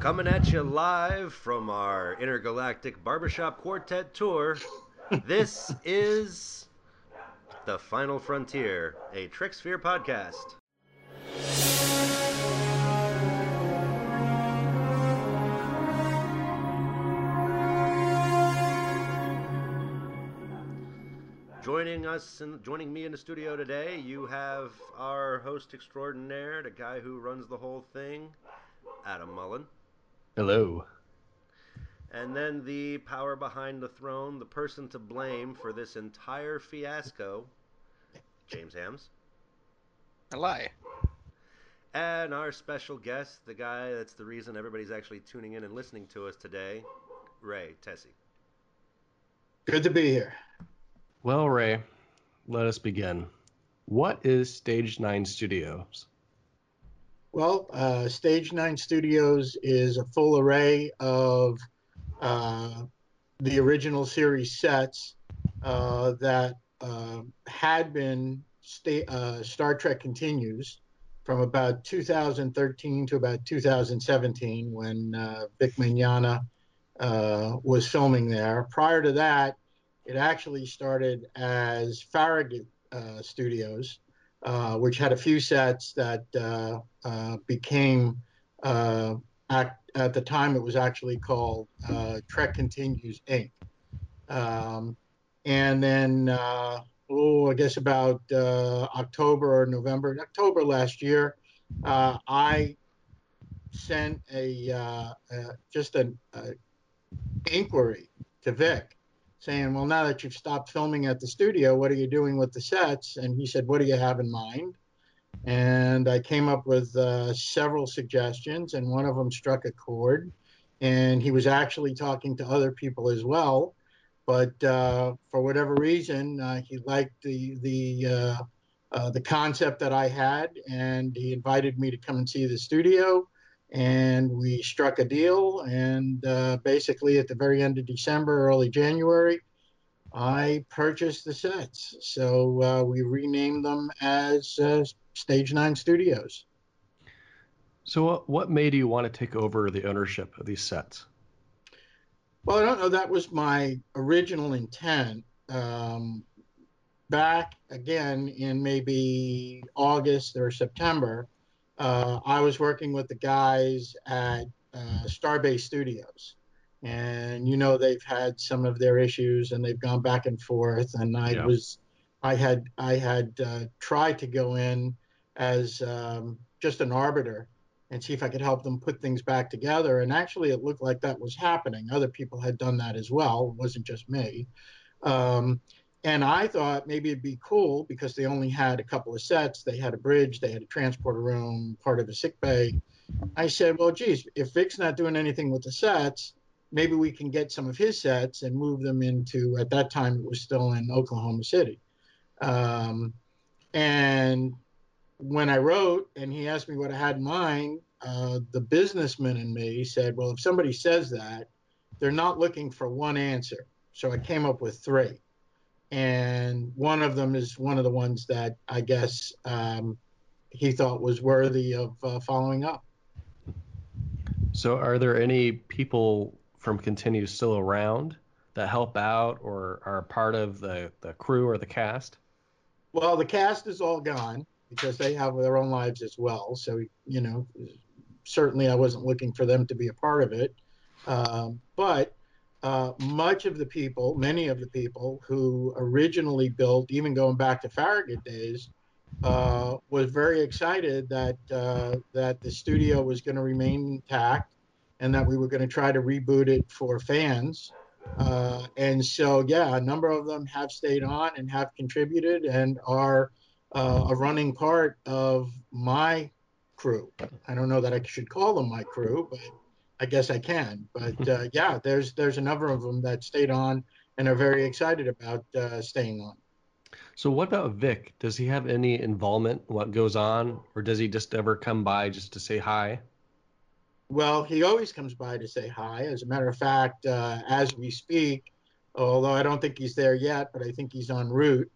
Coming at you live from our intergalactic barbershop quartet tour, this is The Final Frontier, a Trek Sphere podcast. Joining us and joining me in the studio today, you have our host extraordinaire, the guy who runs the whole thing, Adam Mullen. Hello. And then the power behind the throne, the person to blame for this entire fiasco, James Hams. Hello. And our special guest, the guy that's the reason everybody's actually tuning in and listening to us today, Ray Tesi. Good to be here. Well, Ray, let us begin. What is Stage 9 Studios? Well, uh, Stage 9 Studios is a full array of uh, the original series sets uh, that uh, had been sta- uh, Star Trek Continues from about 2013 to about 2017 when uh, Vic Mignogna was filming there. Prior to that, it actually started as Farragut Studios. Uh, which had a few sets that uh, uh, became, at, at, the time, it was actually called Trek Continues Inc. Um, and then, oh, I guess about October or November, October last year, I sent a just an inquiry to Vic saying, Well, now that you've stopped filming at the studio, what are you doing with the sets? And he said, What do you have in mind? And I came up with uh, several suggestions, and one of them struck a chord. And he was actually talking to other people as well. But uh, for whatever reason, uh, he liked the, the, uh, uh, the concept that I had, and he invited me to come and see the studio and we struck a deal. And uh, basically, at the very end of December, early January, I purchased the sets. So uh, we renamed them as uh, Stage Nine Studios. So, what made you want to take over the ownership of these sets? Well, I don't know. That was my original intent. Um, back again in maybe August or September, uh, I was working with the guys at uh, Starbase Studios, and you know they've had some of their issues and they've gone back and forth. And I yeah. was, I had, I had uh, tried to go in as um, just an arbiter and see if I could help them put things back together. And actually, it looked like that was happening. Other people had done that as well. It wasn't just me. Um, and I thought maybe it'd be cool because they only had a couple of sets. They had a bridge, they had a transporter room, part of a sick bay. I said, well, geez, if Vic's not doing anything with the sets, maybe we can get some of his sets and move them into, at that time, it was still in Oklahoma City. Um, and when I wrote and he asked me what I had in mind, uh, the businessman in me said, well, if somebody says that, they're not looking for one answer. So I came up with three and one of them is one of the ones that I guess um, he thought was worthy of uh, following up. So, are there any people from Continue still around that help out or are part of the, the crew or the cast? Well, the cast is all gone because they have their own lives as well. So, you know, certainly I wasn't looking for them to be a part of it. Um, but uh, much of the people, many of the people who originally built, even going back to Farragut days, uh, was very excited that uh, that the studio was going to remain intact and that we were going to try to reboot it for fans. Uh, and so, yeah, a number of them have stayed on and have contributed and are uh, a running part of my crew. I don't know that I should call them my crew, but I guess I can. But uh, yeah, there's there's a number of them that stayed on and are very excited about uh, staying on. So what about Vic? Does he have any involvement in what goes on, or does he just ever come by just to say hi? Well, he always comes by to say hi. As a matter of fact, uh, as we speak, although I don't think he's there yet, but I think he's en route,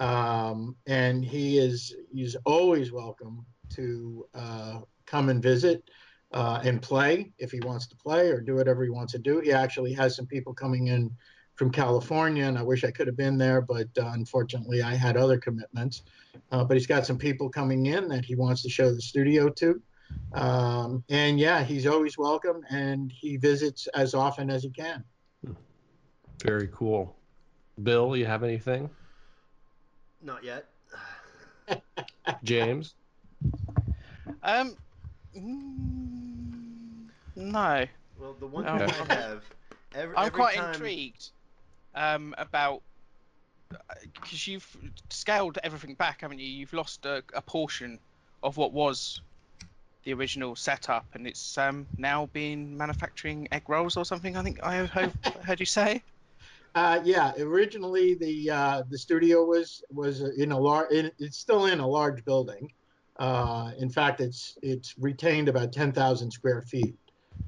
um, and he is he's always welcome to uh, come and visit. Uh, and play if he wants to play or do whatever he wants to do. He actually has some people coming in from California, and I wish I could have been there, but uh, unfortunately I had other commitments. Uh, but he's got some people coming in that he wants to show the studio to. Um, and yeah, he's always welcome, and he visits as often as he can. Very cool. Bill, you have anything? Not yet. James? Um, mm, no. Well, the one Okay. thing I have. Every, I'm every quite time, intrigued um, about because you've scaled everything back, haven't you? You've lost a, a portion of what was the original setup, and it's um, now been manufacturing egg rolls or something. I think I heard, heard you say. Uh, yeah, originally the uh, the studio was was in a large. It's still in a large building. Uh, in fact, it's it's retained about ten thousand square feet.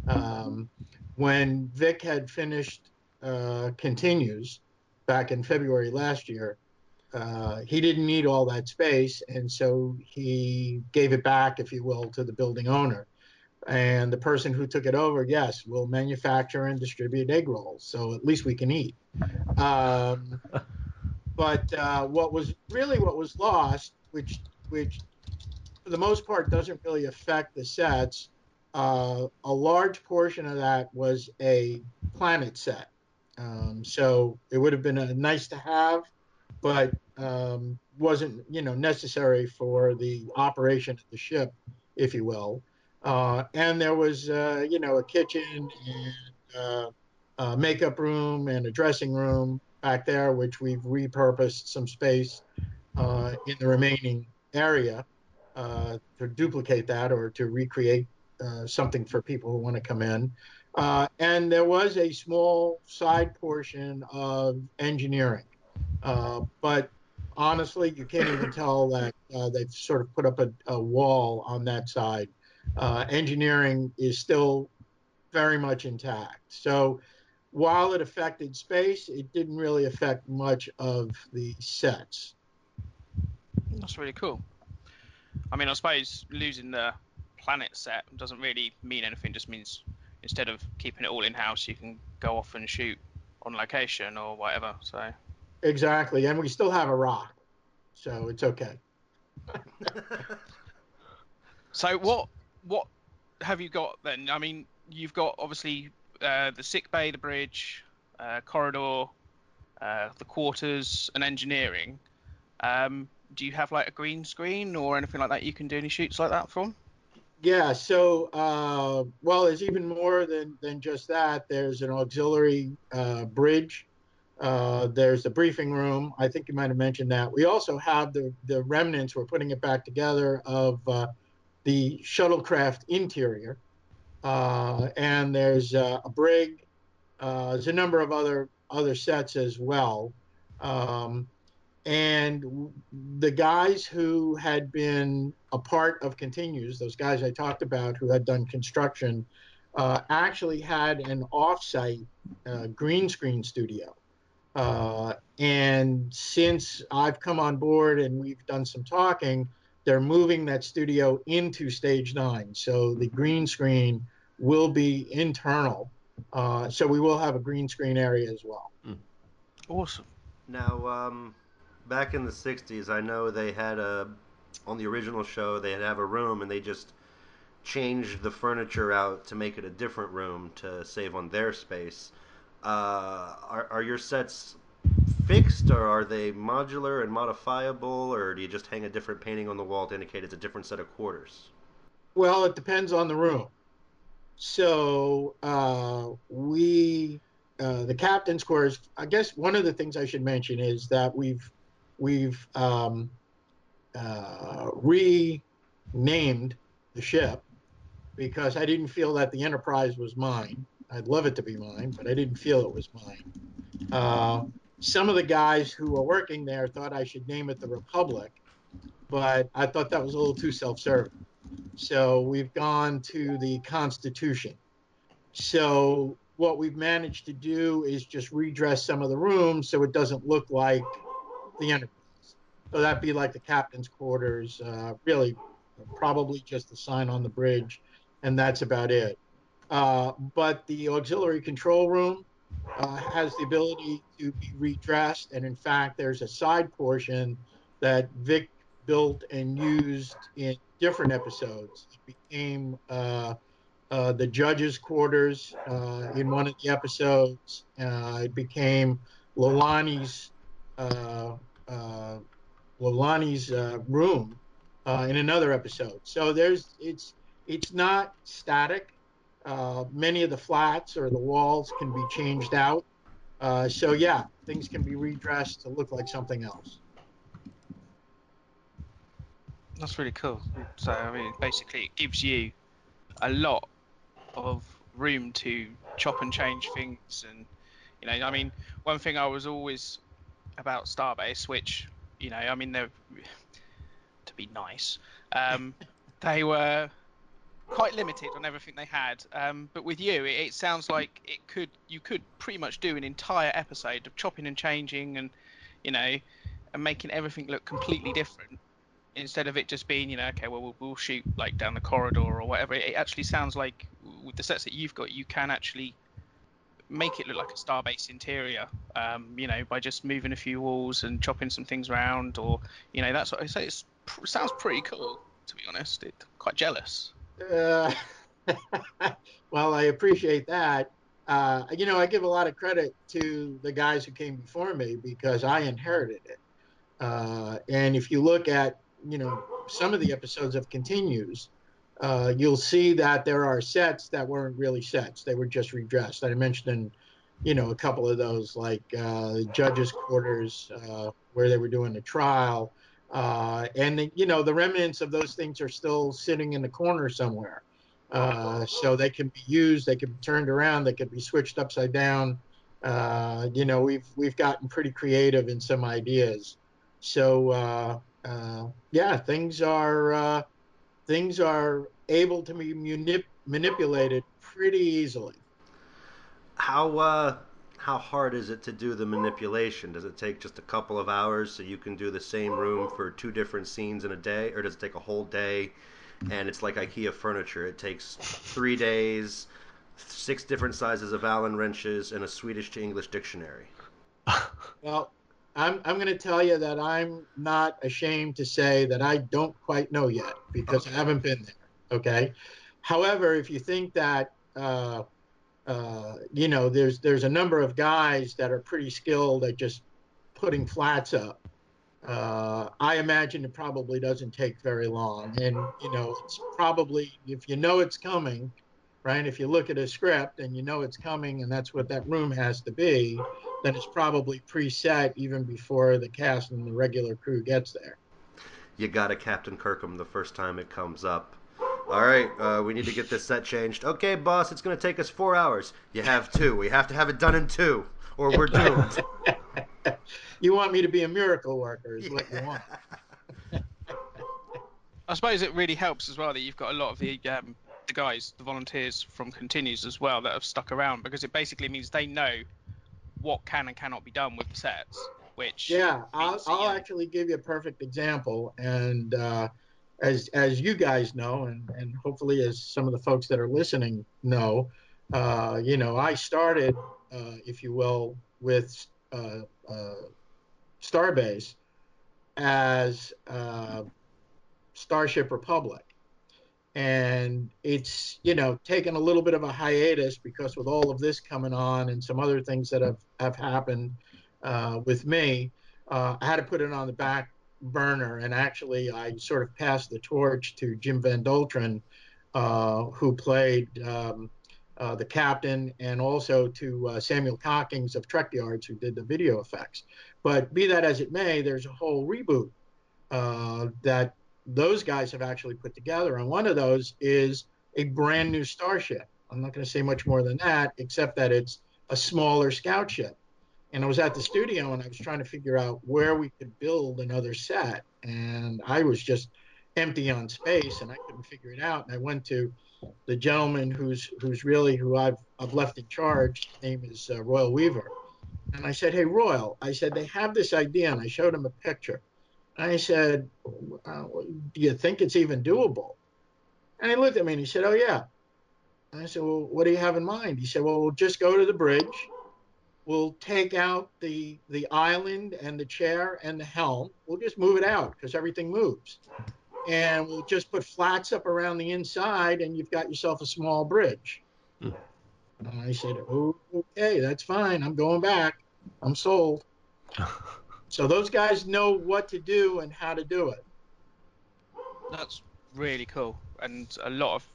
Um, when Vic had finished uh, continues back in February last year, uh, he didn't need all that space, and so he gave it back, if you will, to the building owner. And the person who took it over, yes, will manufacture and distribute egg rolls, so at least we can eat. Um, but uh, what was really what was lost, which which for the most part doesn't really affect the sets, uh, a large portion of that was a planet set. Um, so it would have been a nice to have, but um, wasn't you know necessary for the operation of the ship, if you will. Uh, and there was uh, you know a kitchen and uh, a makeup room and a dressing room back there, which we've repurposed some space uh, in the remaining area to duplicate that or to recreate uh, something for people who want to come in. Uh, and there was a small side portion of engineering. Uh, but honestly, you can't even tell that uh, they've sort of put up a, a wall on that side. Uh, engineering is still very much intact. So while it affected space, it didn't really affect much of the sets. That's really cool. I mean, I suppose losing the planet set doesn't really mean anything. Just means instead of keeping it all in house, you can go off and shoot on location or whatever. So Exactly. And we still have a rock. So it's okay. So what what have you got then? I mean, you've got obviously uh, the sick bay, the bridge, uh, corridor, uh, the quarters, and engineering. Um, do you have like a green screen or anything like that you can do any shoots like that from? Yeah, so uh, well, there's even more than than just that. There's an auxiliary uh, bridge. Uh, there's the briefing room. I think you might have mentioned that. We also have the the remnants. We're putting it back together of uh, the shuttlecraft interior, uh, and there's uh, a brig. There's a number of other other sets as well. Um, and the guys who had been a part of continues those guys i talked about who had done construction uh, actually had an off-site uh, green screen studio. Uh, and since i've come on board and we've done some talking they're moving that studio into stage nine. So the green screen will be internal uh, so we will have a green screen area as well. Awesome. Now, um, back in the '60s, I know they had a on the original show they had have a room and they just changed the furniture out to make it a different room to save on their space. Uh, are, are your sets fixed or are they modular and modifiable or do you just hang a different painting on the wall to indicate it's a different set of quarters? Well, it depends on the room. So uh, we, uh, the captain's quarters. I guess one of the things I should mention is that we've we've um, uh, renamed the ship because I didn't feel that the Enterprise was mine. I'd love it to be mine, but I didn't feel it was mine. Uh, some of the guys who were working there thought I should name it the Republic, but I thought that was a little too self-serving. So we've gone to the Constitution. So what we've managed to do is just redress some of the rooms so it doesn't look like the Enterprise. So that'd be like the captain's quarters, uh, really, probably just the sign on the bridge, and that's about it. Uh, but the auxiliary control room uh, has the ability to be redressed, and in fact, there's a side portion that Vic built and used in different episodes. It became uh, uh, the judge's quarters uh, in one of the episodes. It became Lolani's uh, uh, Lolani's room uh, in another episode. So there's it's it's not static. Uh, many of the flats or the walls can be changed out. Uh, so yeah, things can be redressed to look like something else. That's really cool. So I mean, basically, it gives you a lot of room to chop and change things, and you know, I mean, one thing I was always about Starbase, which you know, I mean, they're to be nice, um, they were quite limited on everything they had. Um, but with you, it, it, sounds like it could you could pretty much do an entire episode of chopping and changing, and you know, and making everything look completely different instead of it just being, you know, okay, well, we'll, we'll shoot like down the corridor or whatever. It actually sounds like with the sets that you've got, you can actually make it look like a starbase interior, um, you know, by just moving a few walls and chopping some things around, or you know, that's what I say. It sounds pretty cool, to be honest. It quite jealous. Uh, well, I appreciate that. Uh, you know, I give a lot of credit to the guys who came before me because I inherited it. Uh, and if you look at you know some of the episodes of continues uh, you'll see that there are sets that weren't really sets. They were just redressed. I mentioned in you know a couple of those like uh, judges quarters uh, where they were doing the trial uh, and you know the remnants of those things are still sitting in the corner somewhere. Uh, so they can be used they can be turned around they can be switched upside down. Uh, you know we've we've gotten pretty creative in some ideas. So yeah, things are things are able to be manip- manipulated pretty easily. How uh, how hard is it to do the manipulation? Does it take just a couple of hours so you can do the same room for two different scenes in a day, or does it take a whole day? And it's like IKEA furniture. It takes three days, six different sizes of Allen wrenches, and a Swedish to English dictionary. well, I'm, I'm going to tell you that I'm not ashamed to say that I don't quite know yet because okay. I haven't been there. Okay. However, if you think that, uh, uh, you know, there's there's a number of guys that are pretty skilled at just putting flats up. Uh, I imagine it probably doesn't take very long, and you know, it's probably if you know it's coming, right? If you look at a script and you know it's coming and that's what that room has to be, then it's probably preset even before the cast and the regular crew gets there. You got to Captain Kirkham the first time it comes up. All right, uh, we need to get this set changed. Okay, boss, it's going to take us four hours. You have two. We have to have it done in two, or we're doomed. you want me to be a miracle worker, is yeah. what you want. I suppose it really helps as well that you've got a lot of the um, the guys, the volunteers from Continues as well that have stuck around because it basically means they know what can and cannot be done with the sets. Which yeah, I'll, I'll actually give you a perfect example, and uh, as as you guys know, and and hopefully as some of the folks that are listening know, uh, you know, I started, uh, if you will, with uh, uh, Starbase as uh, Starship Republic and it's you know taken a little bit of a hiatus because with all of this coming on and some other things that have have happened uh, with me uh, i had to put it on the back burner. And actually i sort of passed the torch to jim van Doltren, uh, who played um, uh, the captain and also to uh, samuel cockings of trek yards who did the video effects. But be that as it may there's a whole reboot uh, that those guys have actually put together. And one of those is a brand new starship. I'm not going to say much more than that, except that it's a smaller scout ship. And I was at the studio and I was trying to figure out where we could build another set. And I was just empty on space and I couldn't figure it out. And I went to the gentleman who's who's really who I've I've left in charge. His name is uh, Royal Weaver. And I said, "Hey, Royal," I said, "They have this idea," and I showed him a picture. I said, uh, Do you think it's even doable? And he looked at me and he said, "Oh yeah." And I said, "Well, what do you have in mind?" He said, "Well, we'll just go to the bridge. We'll take out the the island and the chair and the helm. We'll just move it out because everything moves, and we'll just put flats up around the inside, and you've got yourself a small bridge." Hmm. And I said, "Oh, okay, that's fine. I'm going back. I'm sold." So those guys know what to do and how to do it. That's really cool, and a lot of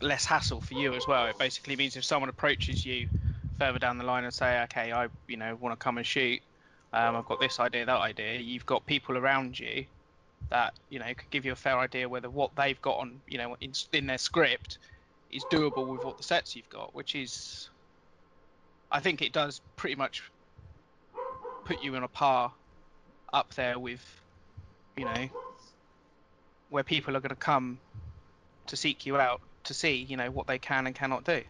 less hassle for you as well. It basically means if someone approaches you further down the line and say, "Okay, I you know want to come and shoot. Um, I've got this idea, that idea." You've got people around you that you know could give you a fair idea whether what they've got on you know in, in their script is doable with what the sets you've got, which is, I think it does pretty much put you on a par up there with, you know, where people are going to come to seek you out to see, you know, what they can and cannot do.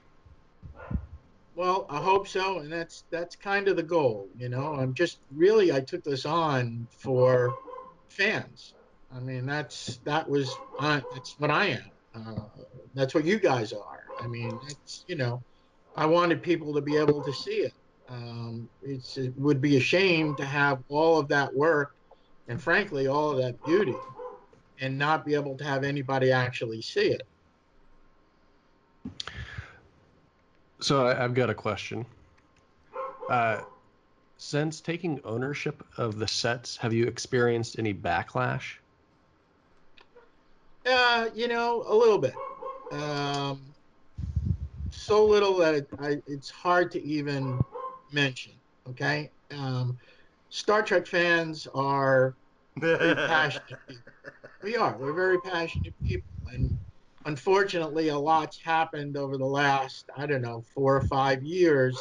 Well, I hope so, and that's that's kind of the goal. You know, I'm just really I took this on for fans. I mean, that's that was I, that's what I am. Uh, that's what you guys are. I mean, it's you know, I wanted people to be able to see it. Um, it's it would be a shame to have all of that work, and frankly, all of that beauty, and not be able to have anybody actually see it. So I, I've got a question. Uh, since taking ownership of the sets, have you experienced any backlash? Uh, you know, a little bit. Um, so little that it, I, it's hard to even mention. Okay. Um, Star Trek fans are very passionate people. We are. We're very passionate people, and unfortunately, a lot's happened over the last I don't know four or five years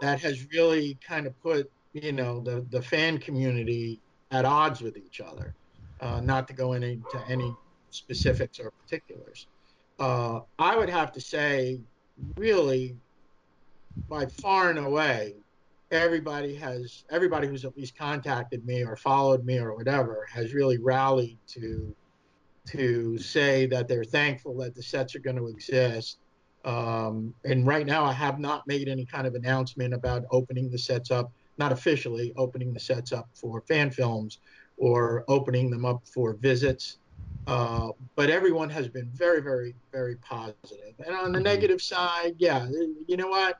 that has really kind of put you know the the fan community at odds with each other. Uh, not to go into any specifics or particulars. Uh, I would have to say, really, by far and away, everybody has everybody who's at least contacted me or followed me or whatever has really rallied to to say that they're thankful that the sets are going to exist. Um, and right now, I have not made any kind of announcement about opening the sets up, not officially opening the sets up for fan films or opening them up for visits. Uh, but everyone has been very, very, very positive. And on the Mhm. negative side, yeah, you know what?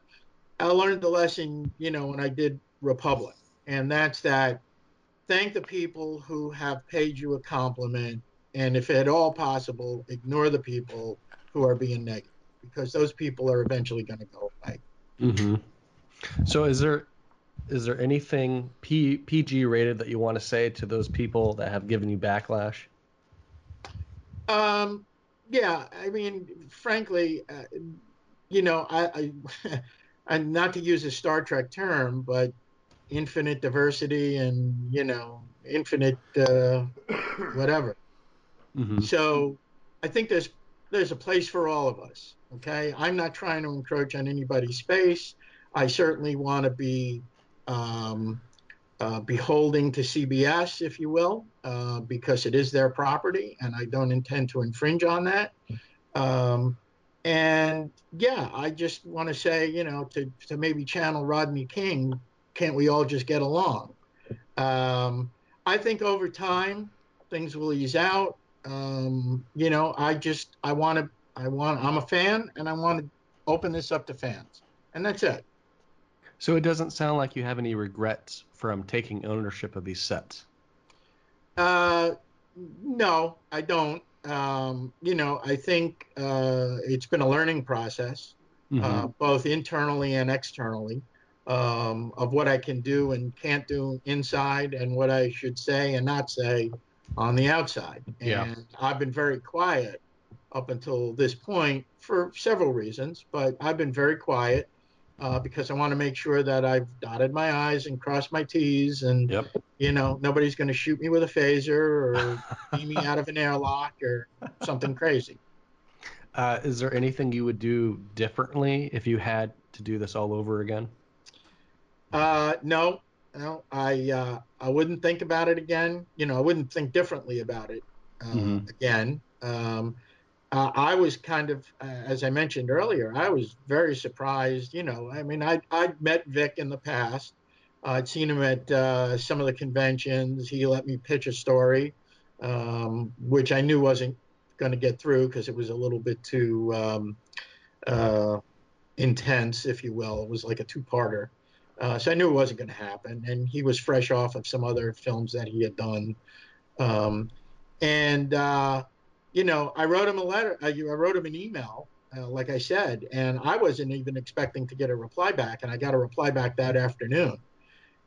I learned the lesson, you know, when I did Republic, and that's that thank the people who have paid you a compliment, and if at all possible, ignore the people who are being negative, because those people are eventually going to go away. Mm-hmm. So is there is there anything P, PG rated that you want to say to those people that have given you backlash? Um, yeah, I mean, frankly, uh, you know, I, I, and not to use a Star Trek term, but infinite diversity and you know, infinite uh, whatever. Mm-hmm. So, I think there's there's a place for all of us. Okay, I'm not trying to encroach on anybody's space. I certainly want to be um, uh, beholding to CBS, if you will, uh, because it is their property, and I don't intend to infringe on that. Um, and yeah, I just want to say, you know, to, to maybe channel Rodney King, can't we all just get along? Um, I think over time things will ease out. Um, you know, I just I want to I want I'm a fan and I want to open this up to fans, and that's it. So it doesn't sound like you have any regrets from taking ownership of these sets. Uh, no, I don't. Um, you know, I think uh, it's been a learning process, Mhm. uh, both internally and externally, um, of what I can do and can't do inside, and what I should say and not say on the outside. Yeah. And I've been very quiet up until this point for several reasons, but I've been very quiet uh, because I want to make sure that I've dotted my I's and crossed my T's, and Yep. you know nobody's going to shoot me with a phaser or beam me out of an airlock or something crazy. Uh, is there anything you would do differently if you had to do this all over again? Uh, no, no, I uh, I wouldn't think about it again. You know, I wouldn't think differently about it uh, Mhm. again. Um, uh, I was kind of, uh, as I mentioned earlier, I was very surprised. You know, I mean, I I'd met Vic in the past. I'd seen him at uh, some of the conventions. He let me pitch a story, um, which I knew wasn't going to get through because it was a little bit too um, uh, intense, if you will. It was like a two-parter. Uh, so I knew it wasn't going to happen. And he was fresh off of some other films that he had done. Um, and, uh, you know, I wrote him a letter, I, I wrote him an email, uh, like I said, and I wasn't even expecting to get a reply back. And I got a reply back that afternoon.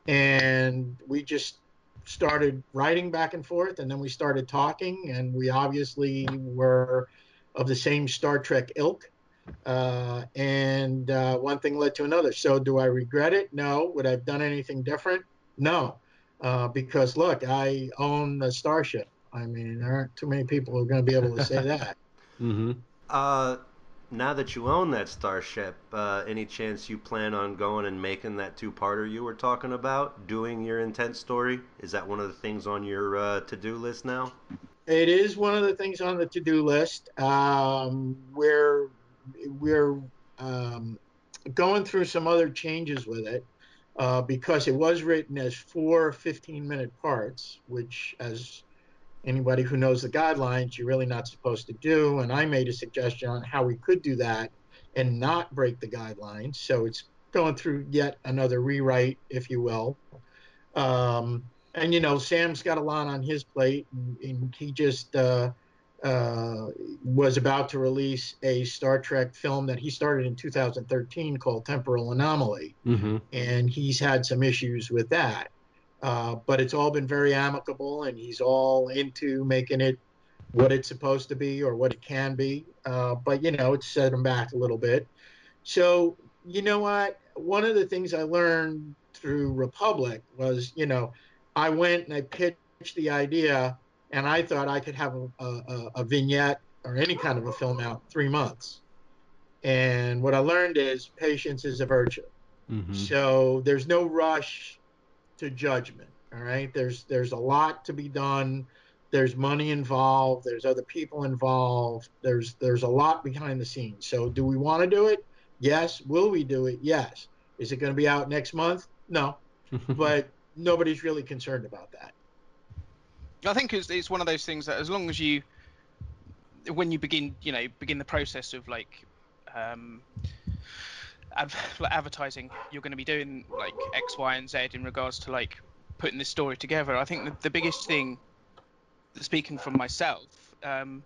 And we just started writing back and forth, and then we started talking, and we obviously were of the same Star Trek ilk. Uh, and uh, one thing led to another. So, do I regret it? No. Would I have done anything different? No. Uh, because look, I own a starship. I mean, there aren't too many people who are going to be able to say that. mm-hmm. Uh, now that you own that starship, uh, any chance you plan on going and making that two-parter you were talking about, doing your intent story? Is that one of the things on your uh, to-do list now? It is one of the things on the to-do list. Um, we're we're um, going through some other changes with it uh, because it was written as four 15-minute parts, which, as anybody who knows the guidelines, you're really not supposed to do. And I made a suggestion on how we could do that and not break the guidelines. So it's going through yet another rewrite, if you will. Um, and you know, Sam's got a lot on his plate, and, and he just uh, uh, was about to release a Star Trek film that he started in 2013 called Temporal Anomaly, mm-hmm. and he's had some issues with that. Uh, but it's all been very amicable, and he's all into making it what it's supposed to be or what it can be. Uh, but you know, it's set him back a little bit. So you know what? One of the things I learned through Republic was, you know, I went and I pitched the idea, and I thought I could have a, a, a vignette or any kind of a film out in three months. And what I learned is patience is a virtue. Mm-hmm. So there's no rush to judgment. All right. There's there's a lot to be done. There's money involved. There's other people involved. There's there's a lot behind the scenes. So do we want to do it? Yes. Will we do it? Yes. Is it going to be out next month? No. but nobody's really concerned about that. I think it's, it's one of those things that as long as you, when you begin, you know, begin the process of like, um, like advertising, you're going to be doing like X, Y, and Z in regards to like putting this story together. I think the, the biggest thing, speaking from myself, um,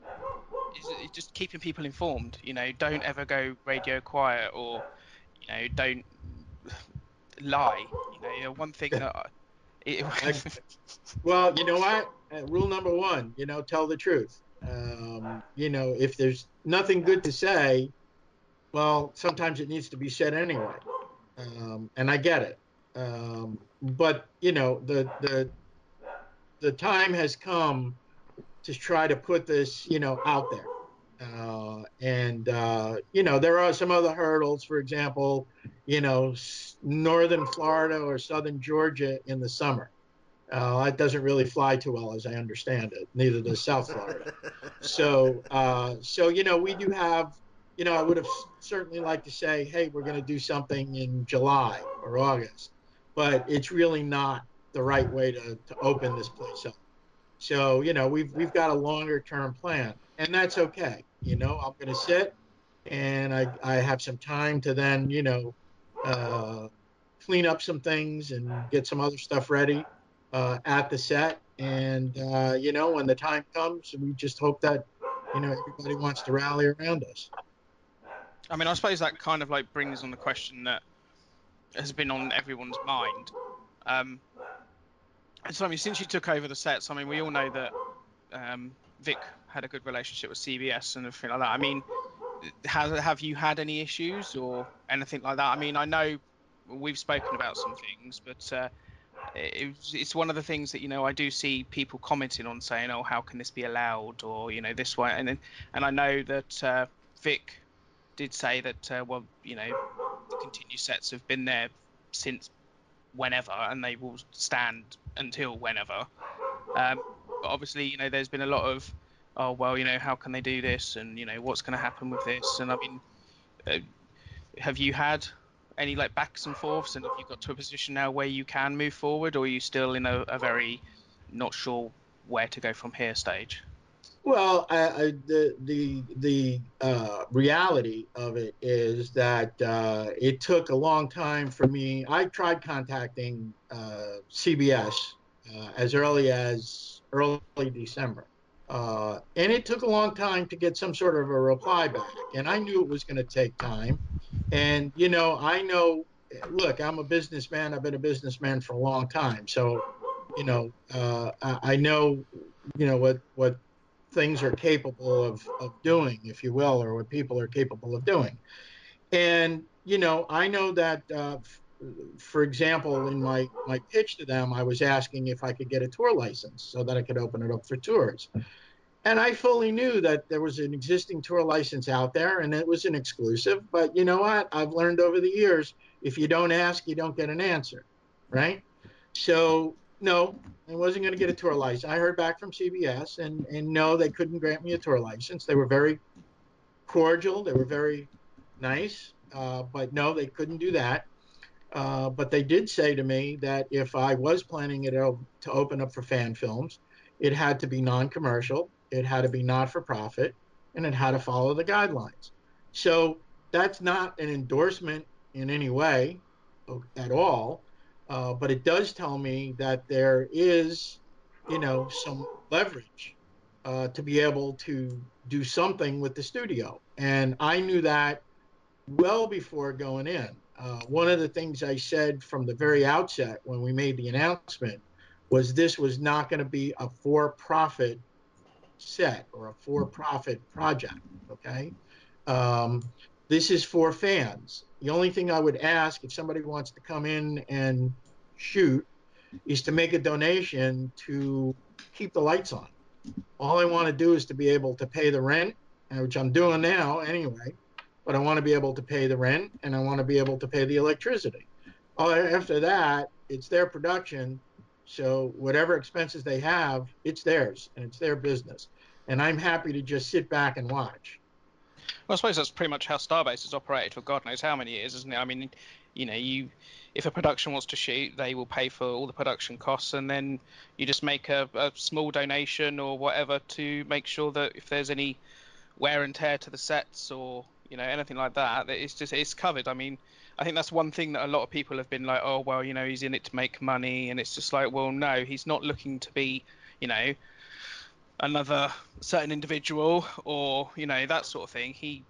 is, is just keeping people informed. You know, don't ever go radio quiet or, you know, don't lie. You know, one thing that. I, it, well, you know what? Uh, rule number one, you know, tell the truth. Um, you know, if there's nothing good to say, well, sometimes it needs to be said anyway, um, and I get it. Um, but you know, the the the time has come to try to put this, you know, out there. Uh, and uh, you know, there are some other hurdles. For example, you know, northern Florida or southern Georgia in the summer. Uh, that doesn't really fly too well, as I understand it. Neither does South Florida. so, uh, so you know, we do have you know, I would have certainly liked to say, hey, we're going to do something in July or August, but it's really not the right way to, to open this place up. So, you know, we've, we've got a longer term plan, and that's okay. You know, I'm going to sit and I, I have some time to then, you know, uh, clean up some things and get some other stuff ready uh, at the set. And, uh, you know, when the time comes, we just hope that, you know, everybody wants to rally around us. I mean, I suppose that kind of like brings on the question that has been on everyone's mind. Um, so, I mean, since you took over the sets, I mean, we all know that um, Vic had a good relationship with CBS and everything like that. I mean, have, have you had any issues or anything like that? I mean, I know we've spoken about some things, but uh, it, it's one of the things that you know I do see people commenting on saying, "Oh, how can this be allowed?" or you know this way, and and I know that uh, Vic did say that, uh, well, you know, the continuous sets have been there since whenever, and they will stand until whenever. Um, but obviously, you know, there's been a lot of oh well, you know, how can they do this, and you know, what's going to happen with this, and I mean, uh, have you had any like backs and forths, and have you got to a position now where you can move forward, or are you still in a, a very not sure where to go from here stage? Well, I, I, the the the uh, reality of it is that uh, it took a long time for me. I tried contacting uh, CBS uh, as early as early December, uh, and it took a long time to get some sort of a reply back. And I knew it was going to take time. And you know, I know. Look, I'm a businessman. I've been a businessman for a long time, so you know, uh, I, I know, you know what what things are capable of, of doing, if you will, or what people are capable of doing. And, you know, I know that, uh, f- for example, in my, my pitch to them, I was asking if I could get a tour license so that I could open it up for tours. And I fully knew that there was an existing tour license out there and it was an exclusive. But you know what? I've learned over the years if you don't ask, you don't get an answer, right? So no, I wasn't going to get a tour license. I heard back from CBS, and and no, they couldn't grant me a tour license. They were very cordial. They were very nice, uh, but no, they couldn't do that. Uh, but they did say to me that if I was planning it to open up for fan films, it had to be non-commercial, it had to be not-for-profit, and it had to follow the guidelines. So that's not an endorsement in any way at all uh, but it does tell me that there is, you know, some leverage uh, to be able to do something with the studio. And I knew that well before going in. Uh, one of the things I said from the very outset when we made the announcement was this was not going to be a for profit set or a for profit project. Okay. Um, this is for fans. The only thing I would ask if somebody wants to come in and shoot is to make a donation to keep the lights on. All I want to do is to be able to pay the rent, uh, which I'm doing now anyway, but I want to be able to pay the rent and I want to be able to pay the electricity. Uh, after that, it's their production. So whatever expenses they have, it's theirs and it's their business. And I'm happy to just sit back and watch. Well, I suppose that's pretty much how Starbase has operated for God knows how many years, isn't it? I mean, you know, you if a production wants to shoot, they will pay for all the production costs, and then you just make a, a small donation or whatever to make sure that if there's any wear and tear to the sets or you know anything like that, that it's just it's covered. I mean, I think that's one thing that a lot of people have been like, oh well, you know, he's in it to make money, and it's just like, well, no, he's not looking to be, you know, another certain individual or you know that sort of thing. He,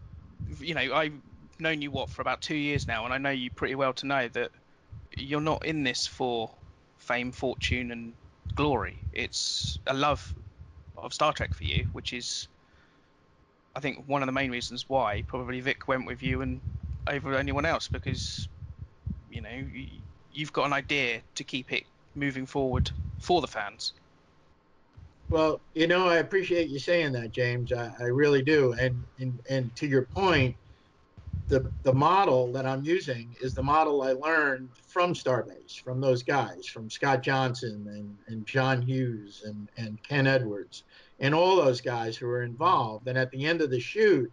you know, I've known you what for about two years now, and I know you pretty well to know that you're not in this for fame, fortune, and glory. It's a love of Star Trek for you, which is, I think, one of the main reasons why probably Vic went with you and over anyone else because, you know, you've got an idea to keep it moving forward for the fans. Well, you know, I appreciate you saying that, James. I, I really do. And, and and to your point, the the model that I'm using is the model I learned from Starbase, from those guys, from Scott Johnson and, and John Hughes and, and Ken Edwards and all those guys who were involved. And at the end of the shoot,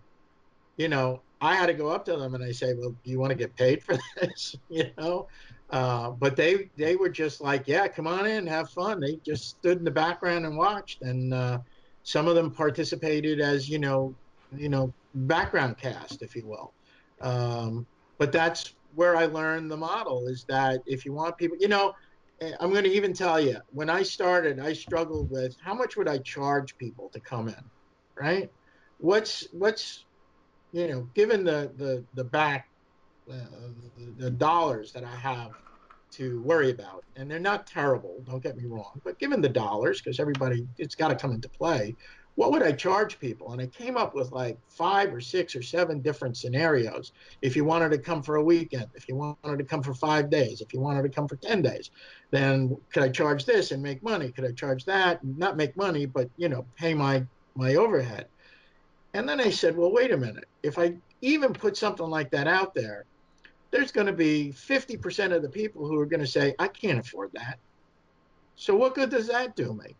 you know, I had to go up to them and I say, "Well, do you want to get paid for this?" you know, uh, but they they were just like, "Yeah, come on in, have fun." They just stood in the background and watched, and uh, some of them participated as you know, you know, background cast, if you will. Um, but that's where I learned the model is that if you want people, you know, eh, I'm going to even tell you when I started, I struggled with how much would I charge people to come in, right? What's what's you know, given the the the back uh, the, the dollars that I have to worry about, and they're not terrible, don't get me wrong, but given the dollars, because everybody it's got to come into play what would I charge people? And I came up with like five or six or seven different scenarios. If you wanted to come for a weekend, if you wanted to come for five days, if you wanted to come for 10 days, then could I charge this and make money? Could I charge that and not make money, but, you know, pay my, my overhead? And then I said, well, wait a minute. If I even put something like that out there, there's going to be 50% of the people who are going to say, I can't afford that. So what good does that do me?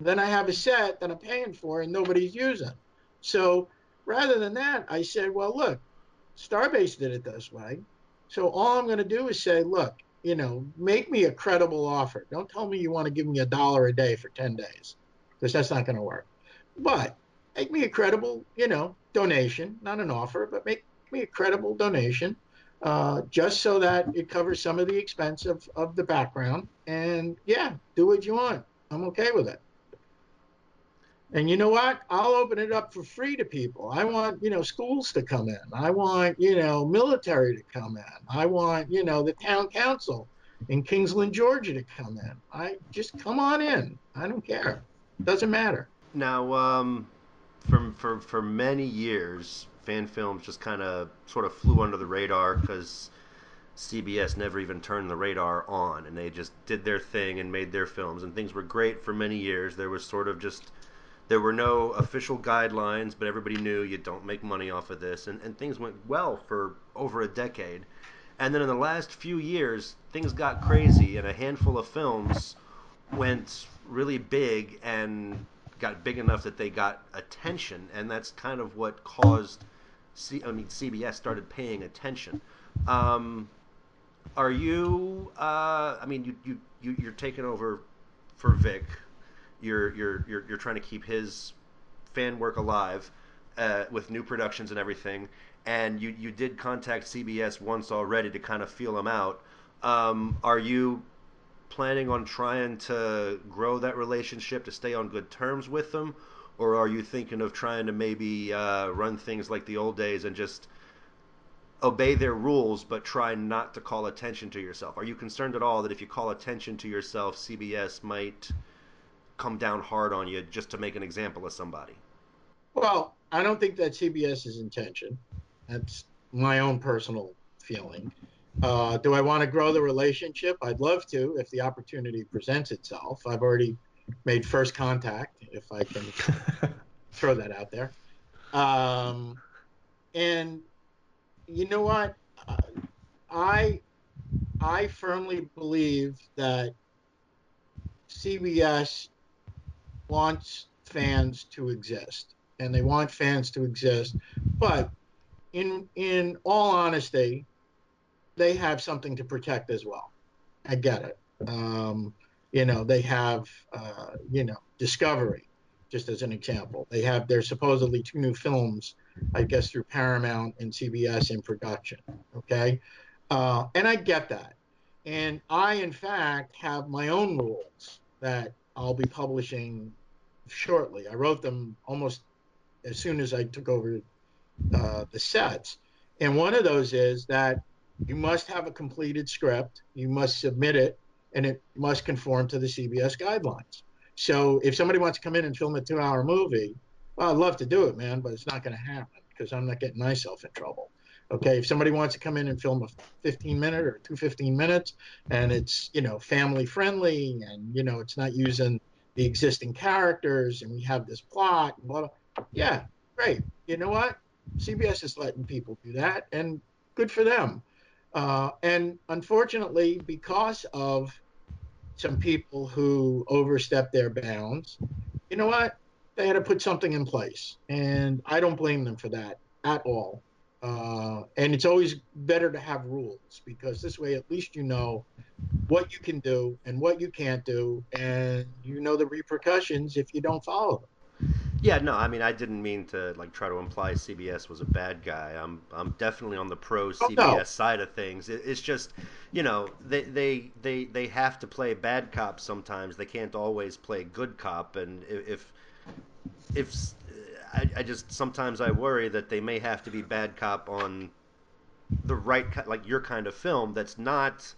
then I have a set that I'm paying for and nobody's using. So rather than that, I said, well, look, Starbase did it this way. So all I'm going to do is say, look, you know, make me a credible offer. Don't tell me you want to give me a dollar a day for 10 days because that's not going to work. But make me a credible, you know, donation, not an offer, but make me a credible donation uh, just so that it covers some of the expense of, of the background. And yeah, do what you want. I'm okay with it. And you know what? I'll open it up for free to people. I want, you know, schools to come in. I want, you know, military to come in. I want, you know, the town council in Kingsland, Georgia to come in. I just come on in. I don't care. Doesn't matter. Now, um, for, for, for many years, fan films just kind of sort of flew under the radar because CBS never even turned the radar on and they just did their thing and made their films and things were great for many years. There was sort of just there were no official guidelines, but everybody knew you don't make money off of this, and, and things went well for over a decade. And then in the last few years, things got crazy, and a handful of films went really big and got big enough that they got attention, and that's kind of what caused. C- I mean, CBS started paying attention. Um, are you? Uh, I mean, you you you you're taking over for Vic you're you're you're, you're trying to keep his fan work alive uh, with new productions and everything. And you you did contact CBS once already to kind of feel them out. Um, are you planning on trying to grow that relationship to stay on good terms with them, or are you thinking of trying to maybe uh, run things like the old days and just obey their rules but try not to call attention to yourself? Are you concerned at all that if you call attention to yourself, CBS might come down hard on you just to make an example of somebody? Well, I don't think that's CBS's intention. That's my own personal feeling. Uh, do I want to grow the relationship? I'd love to if the opportunity presents itself. I've already made first contact, if I can throw that out there. Um, and you know what? Uh, I I firmly believe that CBS wants fans to exist and they want fans to exist but in in all honesty they have something to protect as well. I get it. Um, you know they have uh, you know discovery just as an example. They have there's supposedly two new films i guess through paramount and cbs in production okay? Uh, and i get that. And i in fact have my own rules that i'll be publishing shortly. I wrote them almost as soon as I took over uh, the sets. And one of those is that you must have a completed script, you must submit it, and it must conform to the CBS guidelines. So if somebody wants to come in and film a two hour movie, well, I'd love to do it, man, but it's not going to happen because I'm not getting myself in trouble. Okay, if somebody wants to come in and film a 15 minute or two 15 minutes and it's, you know, family friendly and, you know, it's not using the existing characters and we have this plot and blah, blah. Yeah, great. You know what? CBS is letting people do that and good for them. Uh, and unfortunately, because of some people who overstepped their bounds, you know what? They had to put something in place. And I don't blame them for that at all. Uh, and it's always better to have rules because this way, at least you know what you can do and what you can't do, and you know the repercussions if you don't follow them. Yeah, no, I mean, I didn't mean to like try to imply CBS was a bad guy. I'm, I'm definitely on the pro CBS oh, no. side of things. It, it's just, you know, they, they, they, they have to play bad cop sometimes. They can't always play good cop, and if, if I, I just sometimes I worry that they may have to be bad cop on the right like your kind of film that's not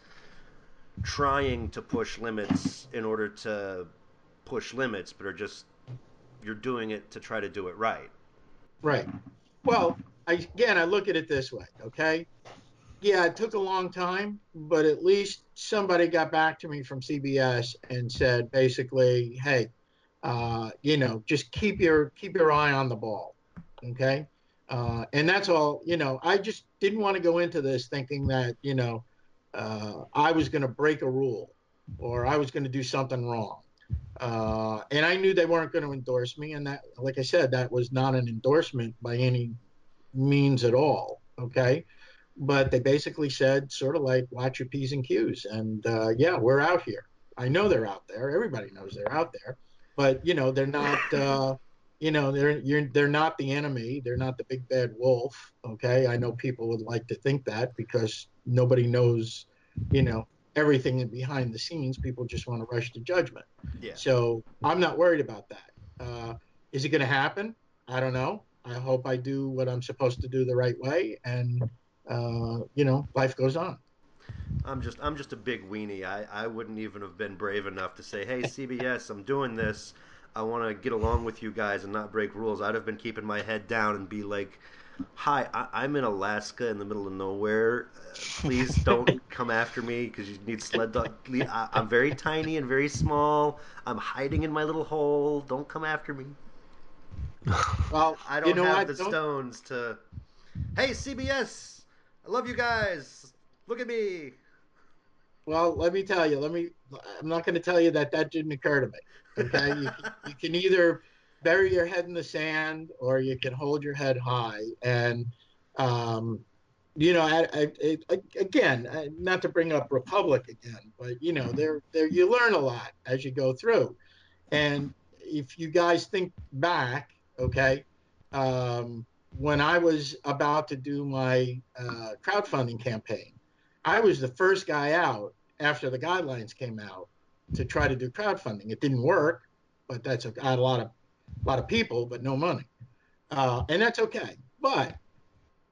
trying to push limits in order to push limits, but are just you're doing it to try to do it right. Right. Well, I, again, I look at it this way. Okay. Yeah, it took a long time, but at least somebody got back to me from CBS and said basically, "Hey, uh, you know, just keep your keep your eye on the ball, okay? Uh, and that's all. You know, I just didn't want to go into this thinking that you know uh, I was going to break a rule or I was going to do something wrong. Uh, and I knew they weren't going to endorse me. And that, like I said, that was not an endorsement by any means at all. Okay. But they basically said, sort of like, watch your P's and Q's. And uh, yeah, we're out here. I know they're out there. Everybody knows they're out there. But, you know, they're not. Uh, you know they're you're, they're not the enemy they're not the big bad wolf okay i know people would like to think that because nobody knows you know everything in behind the scenes people just want to rush to judgment Yeah. so i'm not worried about that uh, is it going to happen i don't know i hope i do what i'm supposed to do the right way and uh, you know life goes on I'm just I'm just a big weenie. I, I wouldn't even have been brave enough to say, "Hey CBS, I'm doing this. I want to get along with you guys and not break rules." I'd have been keeping my head down and be like, "Hi, I, I'm in Alaska in the middle of nowhere. Uh, please don't come after me because you need sled dog. I, I'm very tiny and very small. I'm hiding in my little hole. Don't come after me. well I don't you know have what? the Don't- stones to. Hey CBS, I love you guys. Look at me." Well, let me tell you. Let me. I'm not going to tell you that that didn't occur to me. Okay, you, you can either bury your head in the sand or you can hold your head high. And um, you know, I, I, I, again, not to bring up Republic again, but you know, there, there, you learn a lot as you go through. And if you guys think back, okay, um, when I was about to do my uh, crowdfunding campaign, I was the first guy out after the guidelines came out to try to do crowdfunding. It didn't work, but that's a, I had a lot of a lot of people, but no money, uh, and that's okay. But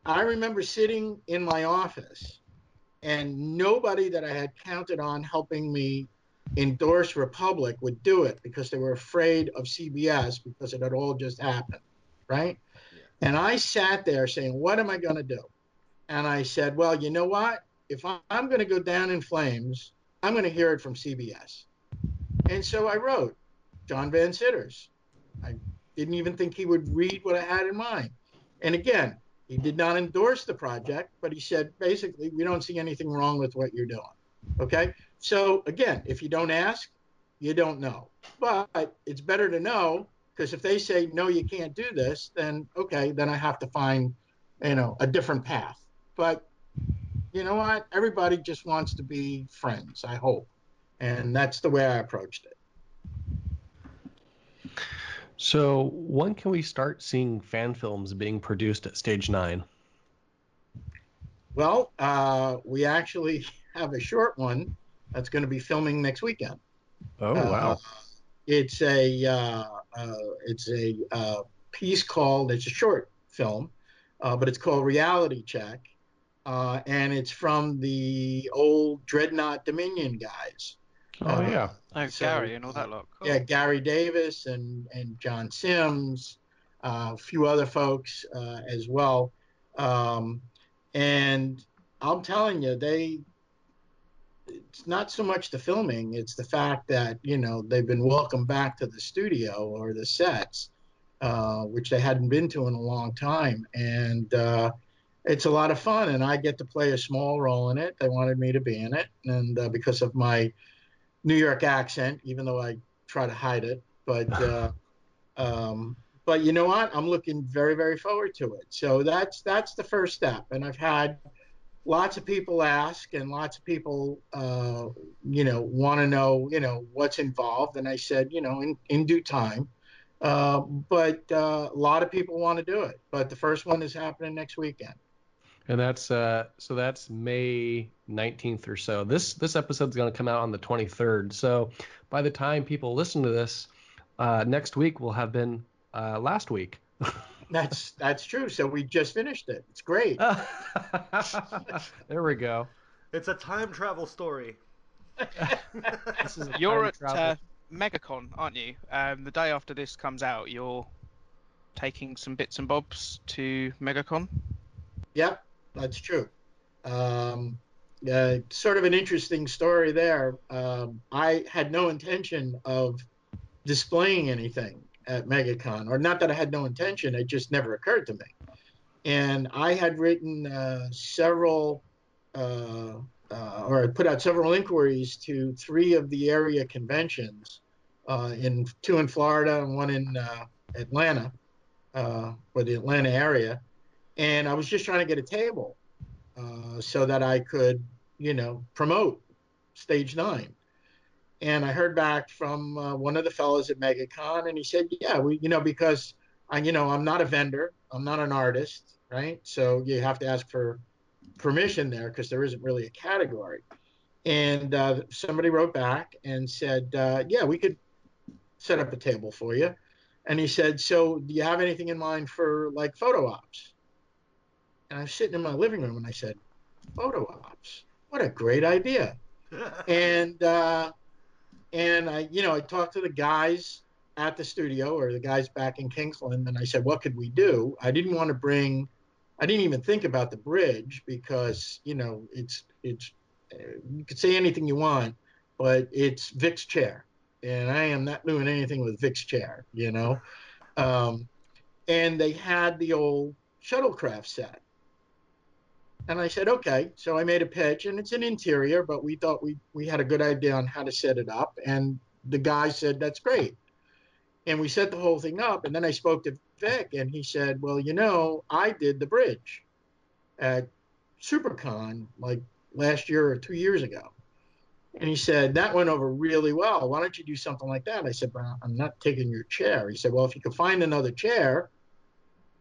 I remember sitting in my office, and nobody that I had counted on helping me endorse Republic would do it because they were afraid of CBS because it had all just happened, right? Yeah. And I sat there saying, "What am I going to do?" And I said, "Well, you know what? If I'm going to go down in flames, I'm going to hear it from CBS." And so I wrote John Van Citters. I didn't even think he would read what I had in mind. And again, he did not endorse the project, but he said basically, we don't see anything wrong with what you're doing. Okay. So again, if you don't ask, you don't know. But it's better to know because if they say, no, you can't do this, then okay, then I have to find, you know, a different path. But you know what? Everybody just wants to be friends, I hope. And that's the way I approached it. So when can we start seeing fan films being produced at Stage Nine? Well, uh, we actually have a short one that's going to be filming next weekend. Oh Uh, wow! It's a uh, uh, it's a uh, piece called it's a short film, uh, but it's called Reality Check, uh, and it's from the old Dreadnought Dominion guys. Oh uh, yeah. Oh, So, Gary and all that lot. Cool. Yeah, Gary Davis and and John Sims, uh, a few other folks uh, as well. Um, and I'm telling you, they. It's not so much the filming; it's the fact that you know they've been welcomed back to the studio or the sets, uh, which they hadn't been to in a long time, and uh, it's a lot of fun. And I get to play a small role in it. They wanted me to be in it, and uh, because of my New York accent, even though I try to hide it. But uh, um, but you know what? I'm looking very very forward to it. So that's that's the first step, and I've had lots of people ask, and lots of people uh, you know want to know you know what's involved, and I said you know in in due time. Uh, but uh, a lot of people want to do it. But the first one is happening next weekend. And that's uh so that's May 19th or so. This this episode's going to come out on the 23rd. So by the time people listen to this, uh, next week will have been uh, last week. That's that's true. So we just finished it. It's great. there we go. It's a time travel story. This is You're at travel- uh, MegaCon, aren't you? Um, the day after this comes out, you're taking some bits and bobs to MegaCon. Yep, that's true. Um, uh, sort of an interesting story there. Um, I had no intention of displaying anything at MegaCon, or not that I had no intention, it just never occurred to me. And I had written uh, several, uh, uh, or I put out several inquiries to three of the area conventions uh, in two in Florida and one in uh, Atlanta, or the Atlanta area, and I was just trying to get a table uh, so that I could, you know, promote Stage Nine. And I heard back from uh, one of the fellows at MegaCon, and he said, "Yeah, we, you know, because I, you know, I'm not a vendor, I'm not an artist, right? So you have to ask for permission there because there isn't really a category." And uh, somebody wrote back and said, uh, "Yeah, we could set up a table for you." And he said, "So do you have anything in mind for like photo ops?" And I was sitting in my living room, and I said, "Photo ops? What a great idea!" and uh, and I, you know, I talked to the guys at the studio or the guys back in Kingsland, and I said, "What could we do?" I didn't want to bring, I didn't even think about the bridge because you know it's it's you could say anything you want, but it's Vic's chair, and I am not doing anything with Vic's chair, you know. Um, and they had the old shuttlecraft set. And I said, okay. So I made a pitch, and it's an interior, but we thought we we had a good idea on how to set it up. And the guy said, that's great. And we set the whole thing up. And then I spoke to Vic, and he said, well, you know, I did the bridge at SuperCon like last year or two years ago. And he said, that went over really well. Why don't you do something like that? I said, well, I'm not taking your chair. He said, well, if you could find another chair,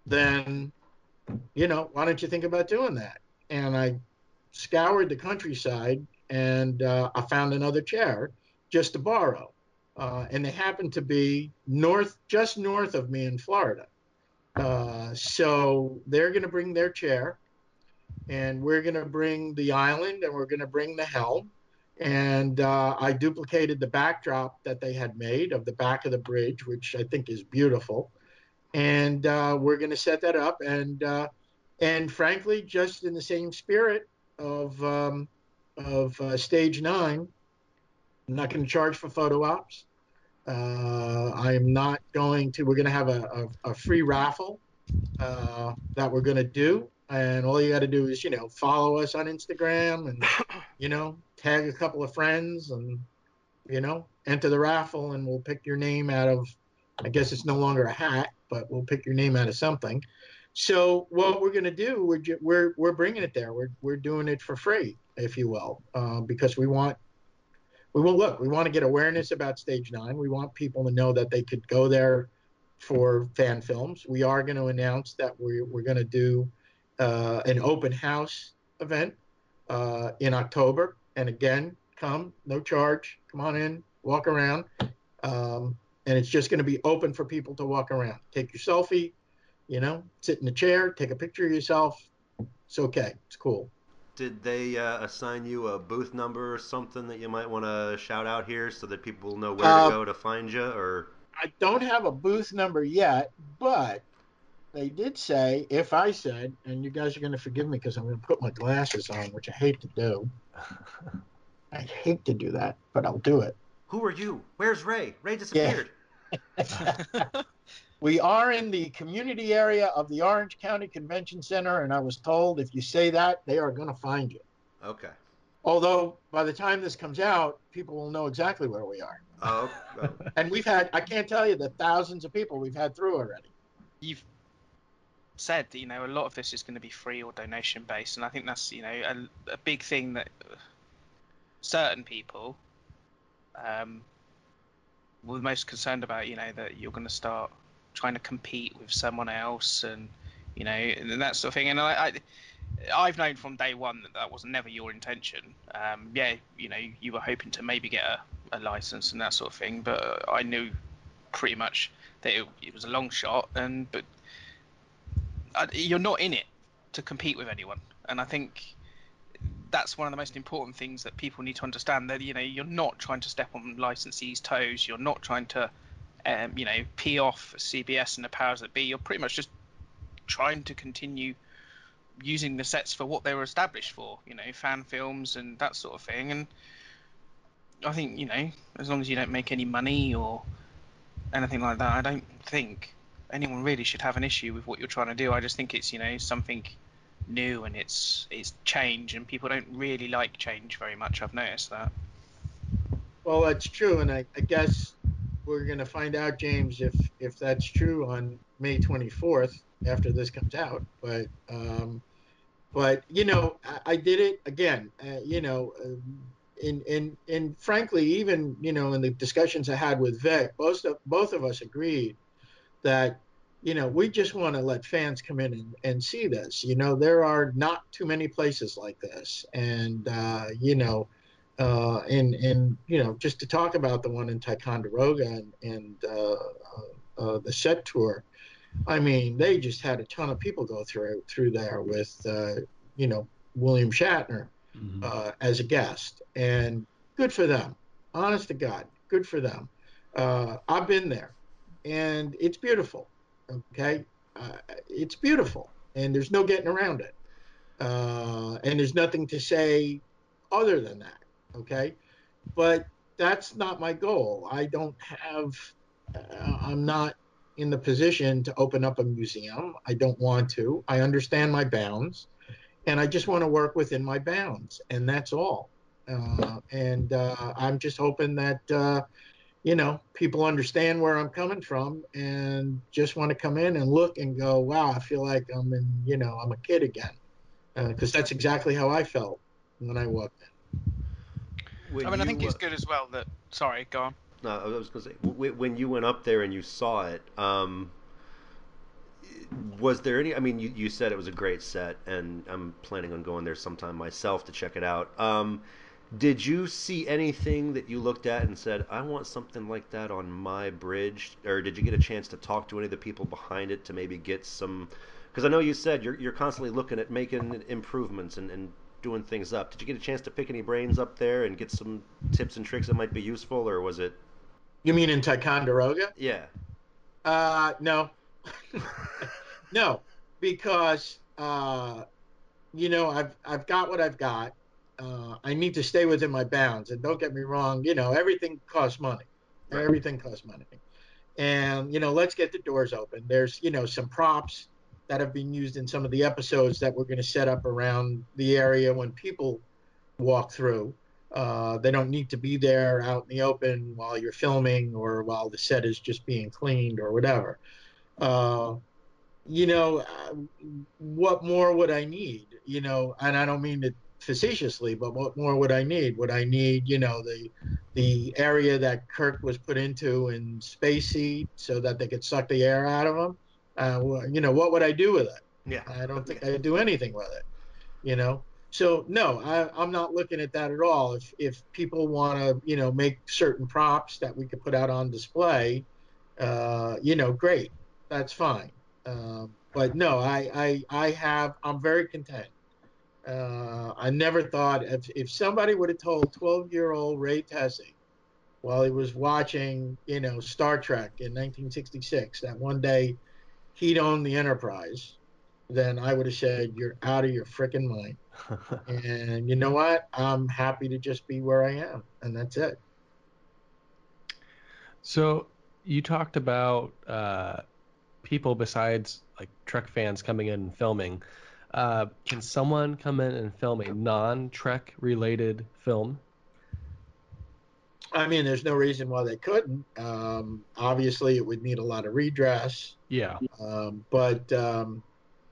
then, you know, why don't you think about doing that? And I scoured the countryside and uh, I found another chair just to borrow. Uh, and they happened to be north, just north of me in Florida. Uh, so they're going to bring their chair and we're going to bring the island and we're going to bring the helm. And uh, I duplicated the backdrop that they had made of the back of the bridge, which I think is beautiful. And uh, we're going to set that up. And uh, and frankly, just in the same spirit of um, of uh, stage nine, I'm not going to charge for photo ops. Uh, I'm not going to. We're going to have a, a, a free raffle uh, that we're going to do and all you got to do is you know follow us on instagram and you know tag a couple of friends and you know enter the raffle and we'll pick your name out of i guess it's no longer a hat but we'll pick your name out of something so what we're going to do we're, we're we're bringing it there we're, we're doing it for free if you will uh, because we want we will look we want to get awareness about stage nine we want people to know that they could go there for fan films we are going to announce that we're, we're going to do uh, an open house event uh, in October. And again, come, no charge. Come on in, walk around. Um, and it's just going to be open for people to walk around. Take your selfie, you know, sit in a chair, take a picture of yourself. It's okay. It's cool. Did they uh, assign you a booth number or something that you might want to shout out here so that people will know where to go to find you? Or I don't have a booth number yet, but they did say, if I said, and you guys are going to forgive me because I'm going to put my glasses on, which I hate to do. I hate to do that, but I'll do it. Who are you? Where's Ray? Ray disappeared. Yeah. we are in the community area of the Orange County Convention Center, and I was told if you say that, they are going to find you. Okay. Although by the time this comes out, people will know exactly where we are. Oh. oh. and we've had, I can't tell you the thousands of people we've had through already. You've said, you know, a lot of this is going to be free or donation based, and I think that's you know a, a big thing that certain people um, were most concerned about. You know that you're going to start trying to compete with someone else, and you know and that sort of thing. And I, I have known from day one that that was never your intention. Um, yeah, you know, you were hoping to maybe get a, a license and that sort of thing, but I knew pretty much that it, it was a long shot. And but you're not in it to compete with anyone, and I think that's one of the most important things that people need to understand. That you know you're not trying to step on licensees' toes. You're not trying to, um, you know, pee off CBS and the powers that be. You're pretty much just trying to continue using the sets for what they were established for. You know, fan films and that sort of thing. And I think you know, as long as you don't make any money or anything like that, I don't think anyone really should have an issue with what you're trying to do. I just think it's you know something new and it's it's change, and people don't really like change very much. I've noticed that. Well, that's true, and I, I guess we're going to find out, James, if if that's true on May 24th after this comes out. But um, but you know, I, I did it again. Uh, you know, and and and frankly, even you know, in the discussions I had with Vic, both of both of us agreed that you know we just want to let fans come in and, and see this. You know, there are not too many places like this, and uh, you know. Uh, and and you know just to talk about the one in Ticonderoga and, and uh, uh, the set tour, I mean they just had a ton of people go through through there with uh, you know William Shatner, mm-hmm. uh, as a guest, and good for them. Honest to God, good for them. Uh, I've been there, and it's beautiful. Okay, uh, it's beautiful, and there's no getting around it. Uh, and there's nothing to say other than that. Okay, but that's not my goal. I don't have. Uh, I'm not in the position to open up a museum. I don't want to. I understand my bounds and I just want to work within my bounds, and that's all. Uh, and uh, I'm just hoping that uh, you know people understand where I'm coming from and just want to come in and look and go, wow, I feel like I'm in, you know, I'm a kid again, because uh, that's exactly how I felt when I walked in. When I mean, I think it's good as well that. Sorry, go on. No, I was going to say when you went up there and you saw it. Um, was there any? I mean, you, you said it was a great set, and I'm planning on going there sometime myself to check it out. Um, did you see anything that you looked at and said, "I want something like that on my bridge"? Or did you get a chance to talk to any of the people behind it to maybe get some? Because I know you said you're you're constantly looking at making improvements and, and doing things up. Did you get a chance to pick any brains up there and get some tips and tricks that might be useful, or was it? You mean in Ticonderoga? Yeah. Uh, no. no, because uh, you know I've I've got what I've got. Uh, I need to stay within my bounds, and don't get me wrong. You know everything costs money. Right. Everything costs money, and you know let's get the doors open. There's you know some props that have been used in some of the episodes that we're going to set up around the area when people walk through. Uh, they don't need to be there out in the open while you're filming or while the set is just being cleaned or whatever. Uh, you know, uh, what more would I need? You know, and I don't mean it facetiously, but what more would I need? Would I need, you know, the the area that Kirk was put into in Space Seed so that they could suck the air out of him? Uh, well, you know, what would I do with it? Yeah, I don't think I'd do anything with it. You know, so no, I, I'm not looking at that at all. If if people want to, you know, make certain props that we could put out on display, uh, you know, great that's fine. Um, but no, I, I, I have, I'm very content. Uh, I never thought if, if somebody would have told 12 year old Ray Tesi while he was watching, you know, Star Trek in 1966 that one day he'd own the Enterprise, then I would have said, You're out of your freaking mind. and you know what? I'm happy to just be where I am. And that's it. So you talked about uh, people besides like Trek fans coming in and filming. Uh, can someone come in and film a non-Trek related film? I mean, there's no reason why they couldn't. Um, obviously, it would need a lot of redress. Yeah. Um, but um,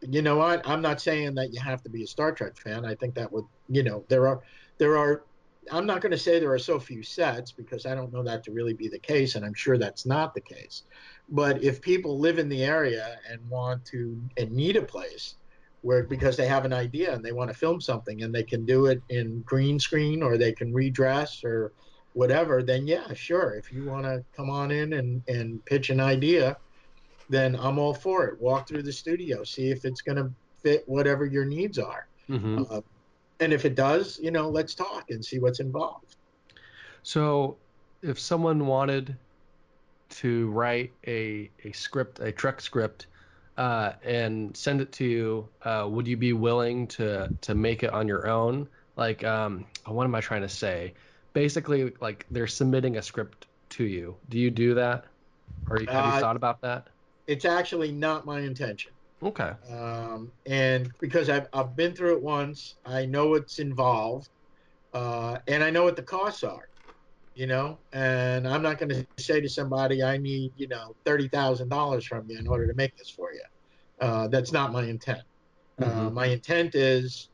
you know what? I'm not saying that you have to be a Star Trek fan. I think that would, you know, there are there are. I'm not going to say there are so few sets because I don't know that to really be the case, and I'm sure that's not the case. But if people live in the area and want to and need a place where because they have an idea and they want to film something and they can do it in green screen or they can redress or whatever, then yeah, sure. If you want to come on in and, and pitch an idea, then I'm all for it. Walk through the studio, see if it's going to fit whatever your needs are. Mm-hmm. Uh, and if it does, you know, let's talk and see what's involved. So, if someone wanted to write a, a script, a Trek script, uh, and send it to you, uh, would you be willing to to make it on your own? Like, um, what am I trying to say? Basically, like they're submitting a script to you. Do you do that, or have you uh, thought about that? It's actually not my intention. Okay. Um, and because I've I've been through it once, I know what's involved, uh, and I know what the costs are you know, and I'm not going to say to somebody, I need, you know, $30,000 from you in order to make this for you. Uh, that's not my intent. Uh, Mhm. my intent is,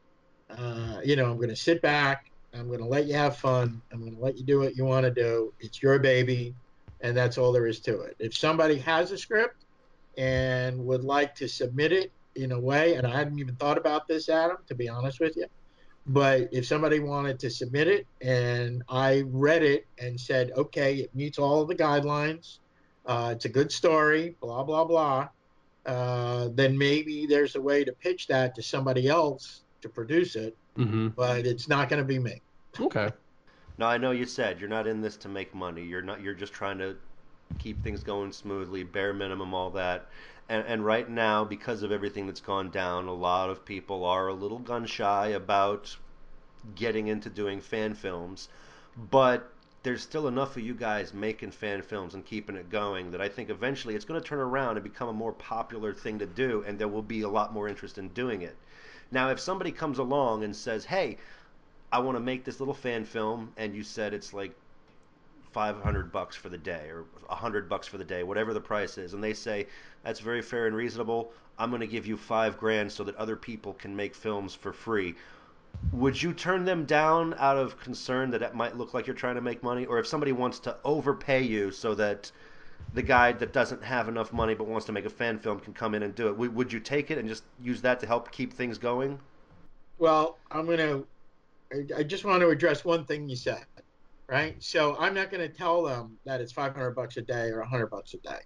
uh, you know, I'm going to sit back. I'm going to let you have fun. I'm going to let you do what you want to do. It's your baby, and that's all there is to it. If somebody has a script and would like to submit it in a way, and I hadn't even thought about this, Adam, to be honest with you, but if somebody wanted to submit it and I read it and said, okay, it meets all the guidelines, uh, it's a good story, blah, blah, blah, uh, then maybe there's a way to pitch that to somebody else to produce it, hmm but it's not going to be me. Okay. No, I know you said you're not in this to make money. You're not. You're just trying to keep things going smoothly, bare minimum, all that. And, and right now, because of everything that's gone down, a lot of people are a little gun shy about getting into doing fan films. But there's still enough of you guys making fan films and keeping it going that I think eventually it's going to turn around and become a more popular thing to do, and there will be a lot more interest in doing it. Now, if somebody comes along and says, "Hey, I want to make this little fan film," and you said it's like 500 bucks for the day or 100 bucks for the day, whatever the price is, and they say that's very fair and reasonable, I'm going to give you 5 grand so that other people can make films for free. Would you turn them down out of concern that it might look like you're trying to make money or if somebody wants to overpay you so that the guy that doesn't have enough money but wants to make a fan film can come in and do it. Would, would you take it and just use that to help keep things going? Well, I'm going to, I just want to address one thing you said, right? So I'm not going to tell them that it's 500 bucks a day or 100 bucks a day,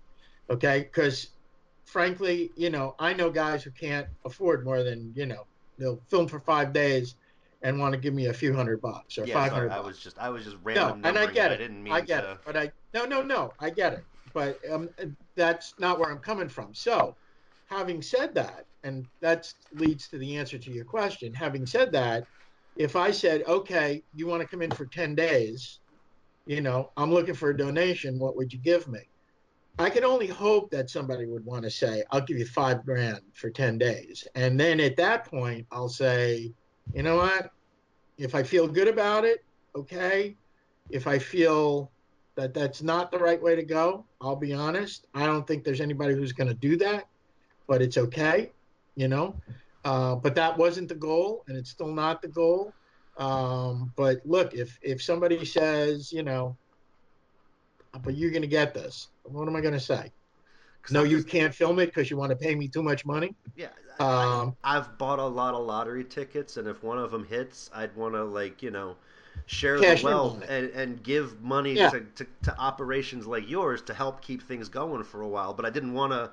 okay? Because frankly, you know, I know guys who can't afford more than, you know, they'll film for five days and want to give me a few hundred bucks or Yeah, 500 sorry, I was just I was just random. no, and I get it. it. I didn't mean I get to. it, but I no, no, no, I get it. But um, that's not where I'm coming from. So, having said that, and that leads to the answer to your question. Having said that, if I said, okay, you want to come in for 10 days, you know, I'm looking for a donation. What would you give me? I can only hope that somebody would want to say, I'll give you five grand for 10 days. And then at that point, I'll say, you know what? If I feel good about it, okay. If I feel that that's not the right way to go, I'll be honest. I don't think there's anybody who's going to do that, but it's okay, you know. Uh, but that wasn't the goal, and it's still not the goal. Um, but look, if if somebody says, you know, but you're going to get this, what am I going to say? No, you can't film it because you want to pay me too much money. Yeah, Um, I, I've bought a lot of lottery tickets, and if one of them hits, I'd want to like you know share Cash the wealth and, and give money Yeah. to, to, to operations like yours to help keep things going for a while. But I didn't want to.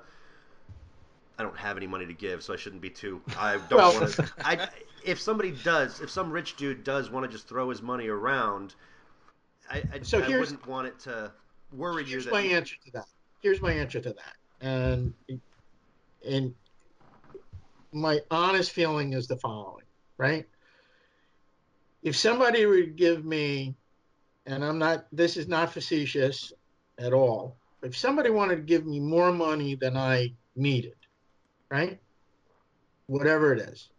I don't have any money to give, so I shouldn't be too. I don't Well- want to. I if somebody does, if some rich dude does want to just throw his money around, I I, So I here's- wouldn't want it to worry you Here's my answer to that. Here's my answer to that. And and my honest feeling is the following, right? If somebody would give me, and I'm not, this is not facetious at all. If somebody wanted to give me more money than I needed, right? Whatever it is.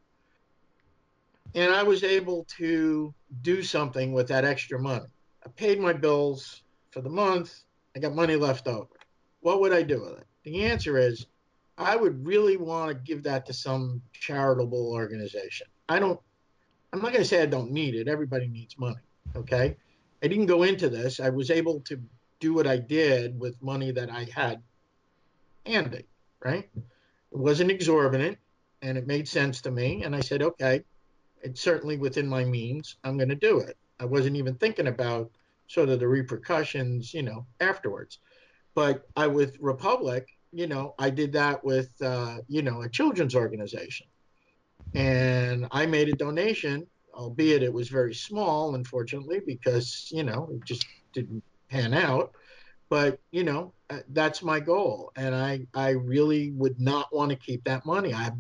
And I was able to do something with that extra money. I paid my bills for the month. I got money left over. What would I do with it? The answer is I would really want to give that to some charitable organization. I don't, I'm not going to say I don't need it. Everybody needs money. Okay. I didn't go into this. I was able to do what I did with money that I had handy, right? It wasn't exorbitant and it made sense to me. And I said, okay, it's certainly within my means. I'm going to do it. I wasn't even thinking about sort of the repercussions, you know, afterwards. But I with Republic, you know, I did that with, uh, you know, a children's organization, and I made a donation, albeit it was very small, unfortunately, because you know it just didn't pan out. But you know, uh, that's my goal, and I I really would not want to keep that money. I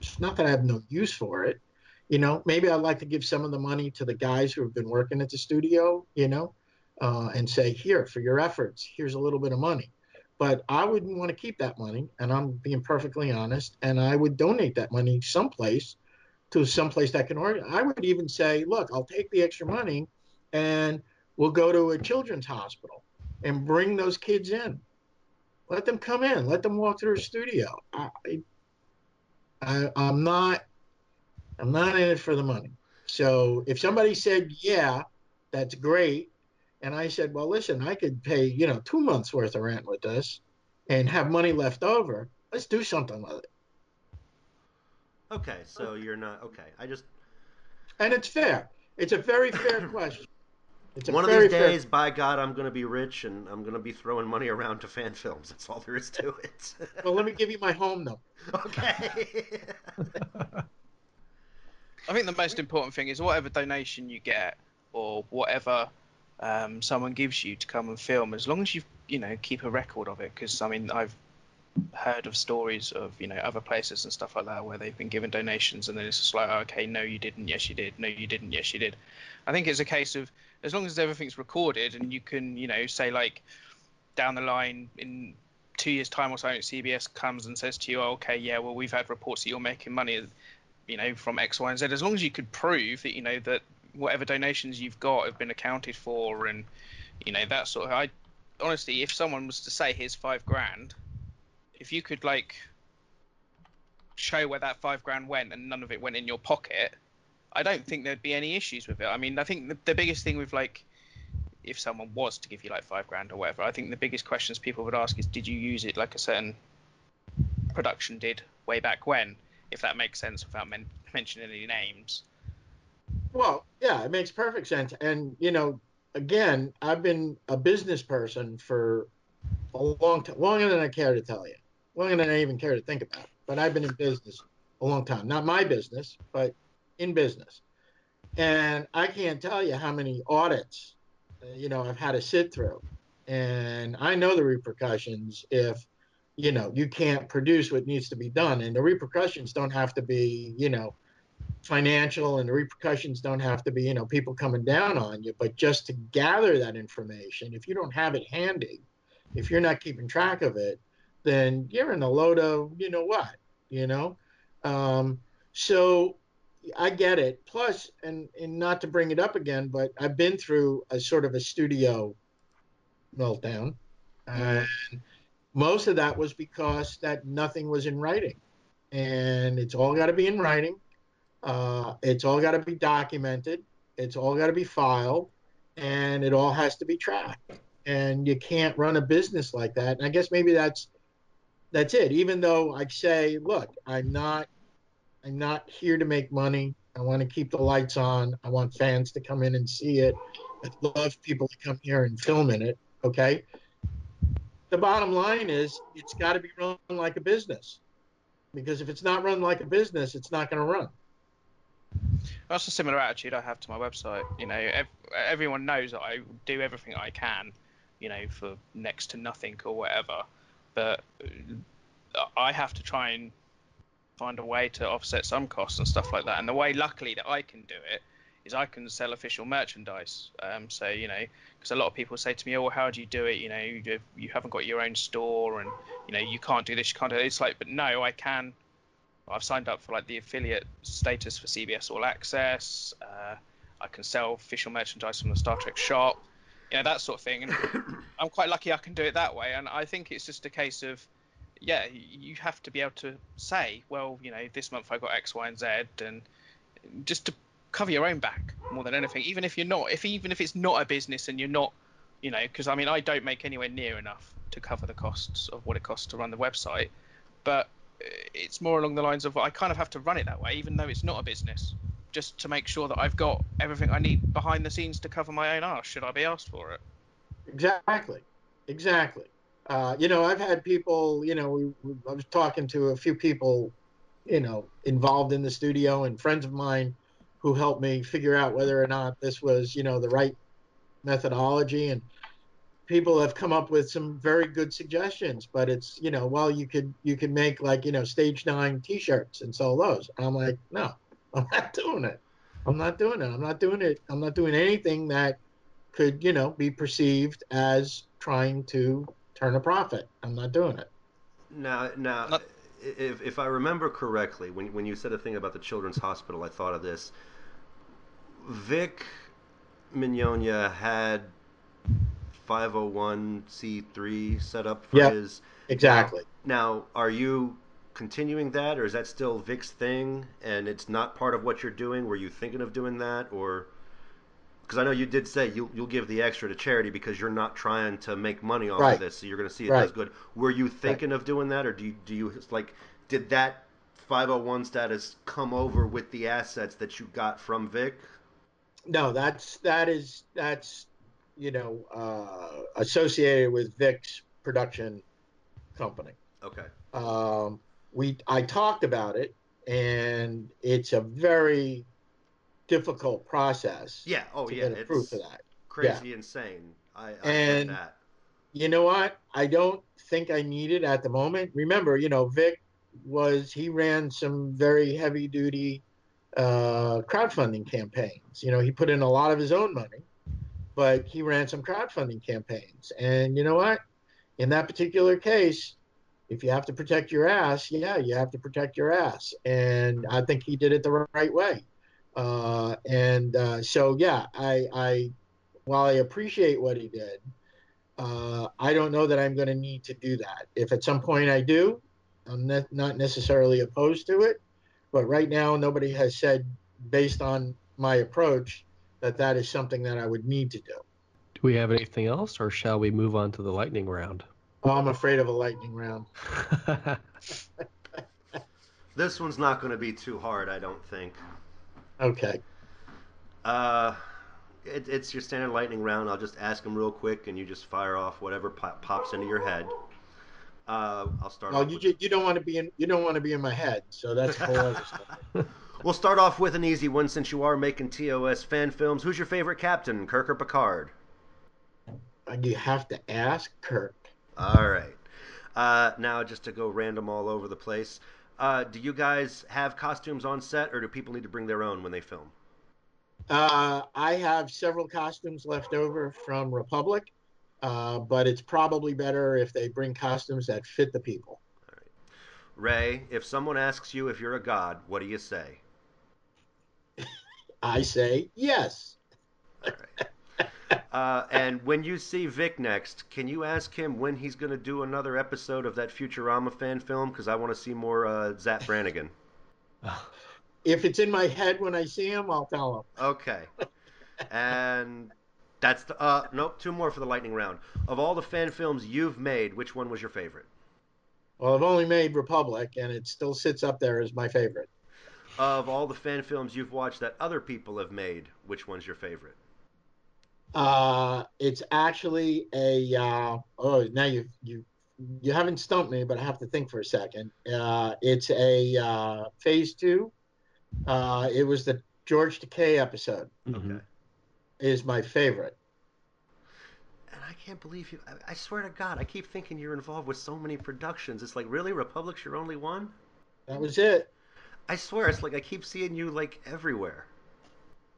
it's not that I have no use for it. You know, maybe I'd like to give some of the money to the guys who have been working at the studio, you know, uh, and say, here, for your efforts, here's a little bit of money. But I wouldn't want to keep that money, and I'm being perfectly honest, and I would donate that money someplace to someplace that can organize. I would even say, look, I'll take the extra money and we'll go to a children's hospital and bring those kids in. Let them come in. Let them walk through a studio. I, I, I'm not. I'm not in it for the money. So if somebody said, "Yeah, that's great," and I said, "Well, listen, I could pay you know two months worth of rent with this, and have money left over. Let's do something with it." Okay, so you're not okay. I just and it's fair. It's a very fair question. It's a one of very these fair- days, by God, I'm gonna be rich and I'm gonna be throwing money around to fan films. That's all there is to it. Well, let me give you my home number. okay. I think the most important thing is whatever donation you get or whatever um, someone gives you to come and film, as long as you you know keep a record of it. Because I mean, I've heard of stories of you know other places and stuff like that where they've been given donations and then it's just like oh, okay no you didn't. Yes you did. No you didn't. Yes you did. I think it's a case of as long as everything's recorded and you can you know say like down the line in two years time or something cbs comes and says to you oh, okay yeah well we've had reports that you're making money you know from x y and z. As long as you could prove that you know that whatever donations you've got have been accounted for and you know that sort of i honestly if someone was to say here's five grand if you could like show where that five grand went and none of it went in your pocket, I don't think there'd be any issues with it. I mean, I think the, the biggest thing with like if someone was to give you like five grand or whatever, I think the biggest questions people would ask is, did you use it like a certain production did way back when? If that makes sense without men- mentioning any names. Well, yeah, it makes perfect sense. And you know, again, I've been a business person for a long time, longer than I care to tell you, longer than I even care to think about. But I've been in business a long time. Not my business, but in business. And I can't tell you how many audits, uh, you know, I've had to sit through. And I know the repercussions if, you know, you can't produce what needs to be done. And the repercussions don't have to be, you know, financial and the repercussions don't have to be, you know, people coming down on you, but just to gather that information, if you don't have it handy, if you're not keeping track of it, then you're in a load of, you know what, you know? Um, so I get it. Plus, and, and not to bring it up again, but I've been through a sort of a studio meltdown. And most of that was because that nothing was in writing. And it's all got to be in writing. Uh, it's all got to be documented. It's all got to be filed. And it all has to be tracked. And you can't run a business like that. And I guess maybe that's that's it. Even though I say, look, I'm not I'm not here to make money. I want to keep the lights on. I want fans to come in and see it. I love people to come here and film in it. Okay. The bottom line is it's got to be run like a business. Because if it's not run like a business, it's not going to run. That's a similar attitude I have to my website. You know, ev- everyone knows that I do everything I can, you know, for next to nothing or whatever. But uh, I have to try and find a way to offset some costs and stuff like that. And the way, luckily, that I can do it is I can sell official merchandise. Um, so you know, because a lot of people say to me, "Oh, well, how do you do it? You know, you, you haven't got your own store, and you know, you can't do this, you can't do it." It's like, but no, I can. I've signed up for like the affiliate status for CBS All Access. Uh, I can sell official merchandise from the Star Trek shop, you know, that sort of thing. And I'm quite lucky I can do it that way. And I think it's just a case of, yeah, you have to be able to say, well, you know, this month I got X, Y, and Z, and just to cover your own back more than anything. Even if you're not, if even if it's not a business and you're not, you know, because I mean, I don't make anywhere near enough to cover the costs of what it costs to run the website, but it's more along the lines of I kind of have to run it that way, even though it's not a business, just to make sure that I've got everything I need behind the scenes to cover my own arse. Should I be asked for it? Exactly, exactly. Uh, you know, I've had people. You know, we, we, I was talking to a few people, you know, involved in the studio and friends of mine who helped me figure out whether or not this was, you know, the right methodology and people have come up with some very good suggestions but it's you know well you could you could make like you know stage nine t-shirts and sell those. And i'm like no i'm not doing it. I'm not doing it. I'm not doing it. I'm not doing anything that could you know be perceived as trying to turn a profit. I'm not doing it. Now now Not- if, if i remember correctly when, when you said a thing about the children's hospital i thought of this. Vic Mignogna had 501c3 set up for Yep. his. Exactly. Now, are you continuing that, or is that still Vic's thing, and it's not part of what you're doing? Were you thinking of doing that, or because I know you did say you'll you'll give the extra to charity because you're not trying to make money off Right. of this, so you're going to see it Right. does good. Were you thinking of doing that, or do you do you like did that 501 status come over with the assets that you got from Vic? No, that's that is that's you know uh, associated with Vic's production company. Okay. Um, we I talked about it, and it's a very difficult process. Yeah. Oh yeah. get It's for that. crazy insane. I, I get And- that. You know what? I don't think I need it at the moment. Remember, you know, Vic was he ran some very heavy duty uh, crowdfunding campaigns. You know, he put in a lot of his own money, but he ran some crowdfunding campaigns. And you know what? In that particular case, if you have to protect your ass, yeah, you have to protect your ass. And I think he did it the right way. Uh, and uh, so, yeah, I, I, while I appreciate what he did, uh, I don't know that I'm going to need to do that. If at some point I do, I'm ne- not necessarily opposed to it. But right now, nobody has said, based on my approach, that that is something that I would need to do. Do we have anything else, or shall we move on to the lightning round? Oh, I'm afraid of a lightning round. This one's not going to be too hard, I don't think. Okay. Uh, it, it's your standard lightning round. I'll just ask them real quick, and you just fire off whatever pop, pops into your head. Uh, I'll start. Well, off you with, ju- you don't want to be in you don't want to be in my head, so that's a whole other stuff. We'll start off with an easy one since you are making TOS fan films. Who's your favorite captain, Kirk or Picard? You have to ask Kirk. All right. Uh, now, just to go random all over the place, uh, do you guys have costumes on set, or do people need to bring their own when they film? Uh, I have several costumes left over from Republic, uh, but it's probably better if they bring costumes that fit the people. Ray, if someone asks you if you're a god, what do you say? I say yes. Right. Uh, and when you see Vic next, can you ask him when he's going to do another episode of that Futurama fan film? Because I want to see more uh, Zapp Brannigan. If it's in my head when I see him, I'll tell him. Okay. And that's the. Uh, nope, two more for the lightning round. Of all the fan films you've made, which one was your favorite? Well, I've only made Republic, and it still sits up there as my favorite. Of all the fan films you've watched that other people have made, which one's your favorite? Uh, it's actually a uh, oh now you you you haven't stumped me, but I have to think for a second. Uh, it's a uh, phase two. Uh, it was the George Takei episode Mhm. is my favorite. And I can't believe you. I, I swear to God, I keep thinking you're involved with so many productions. It's like, really? Republic's your only one? That was it. I swear, it's like I keep seeing you like everywhere.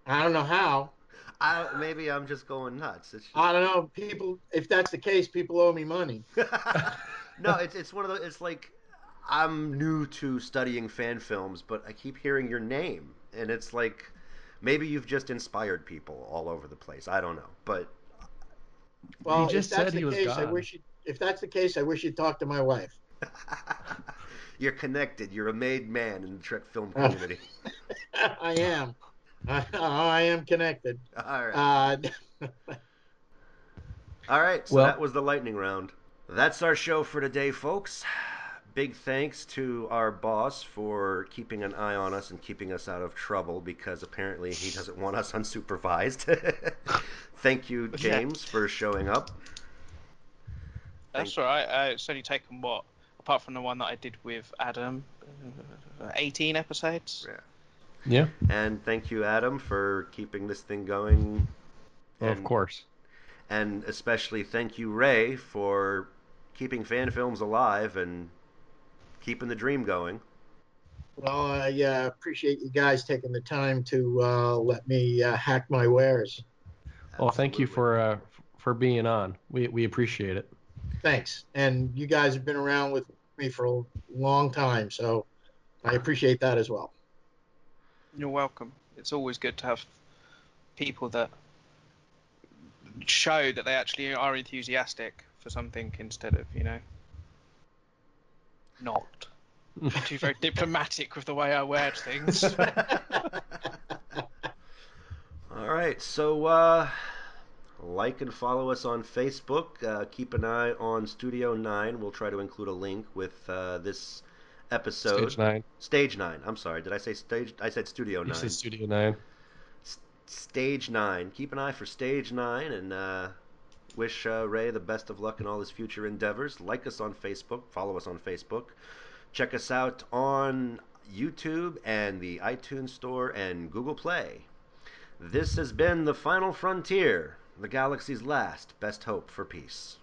I don't know how. I maybe I'm just going nuts. It's just, I don't know. People, if that's the case, people owe me money. no, it's it's one of the. It's like I'm new to studying fan films, but I keep hearing your name, and it's like maybe you've just inspired people all over the place. I don't know, but Well, He just if that's said he the was case, I wish you, if that's the case, I wish you'd talk to my wife. you're connected. You're a made man in the Trek film Oh. community. I am. I, I am connected. all right. Uh, All right, so Well- that was the lightning round. That's our show for today, folks. Big thanks to our boss for keeping an eye on us and keeping us out of trouble because apparently he doesn't want us unsupervised. Thank you, James, for showing up. That's all right. Uh, it's only taken what, apart from the one that I did with Adam, uh, 18 episodes. Yeah, Yeah. And thank you, Adam, for keeping this thing going. well, of course. And especially thank you, Ray, for keeping fan films alive and keeping the dream going. well, I uh, appreciate you guys taking the time to uh, let me uh, hack my wares. Well, thank you for uh, for being on. We we appreciate it. Thanks. And you guys have been around with me for a long time, so I appreciate that as well. You're welcome. It's always good to have people that show that they actually are enthusiastic for something instead of you know not. Too very diplomatic with the way I word things. All right, so uh, like and follow us on Facebook. Uh, keep an eye on Studio Nine. We'll try to include a link with uh, this episode. Stage nine. Stage nine. I'm sorry. Did I say stage? I said Studio 9. You said Studio Nine. S- Stage nine. Keep an eye for Stage nine, and uh, wish uh, Ray the best of luck in all his future endeavors. Like us on Facebook. Follow us on Facebook. Check us out on YouTube and the iTunes Store and Google Play. This has been the Final Frontier, the galaxy's last best hope for peace.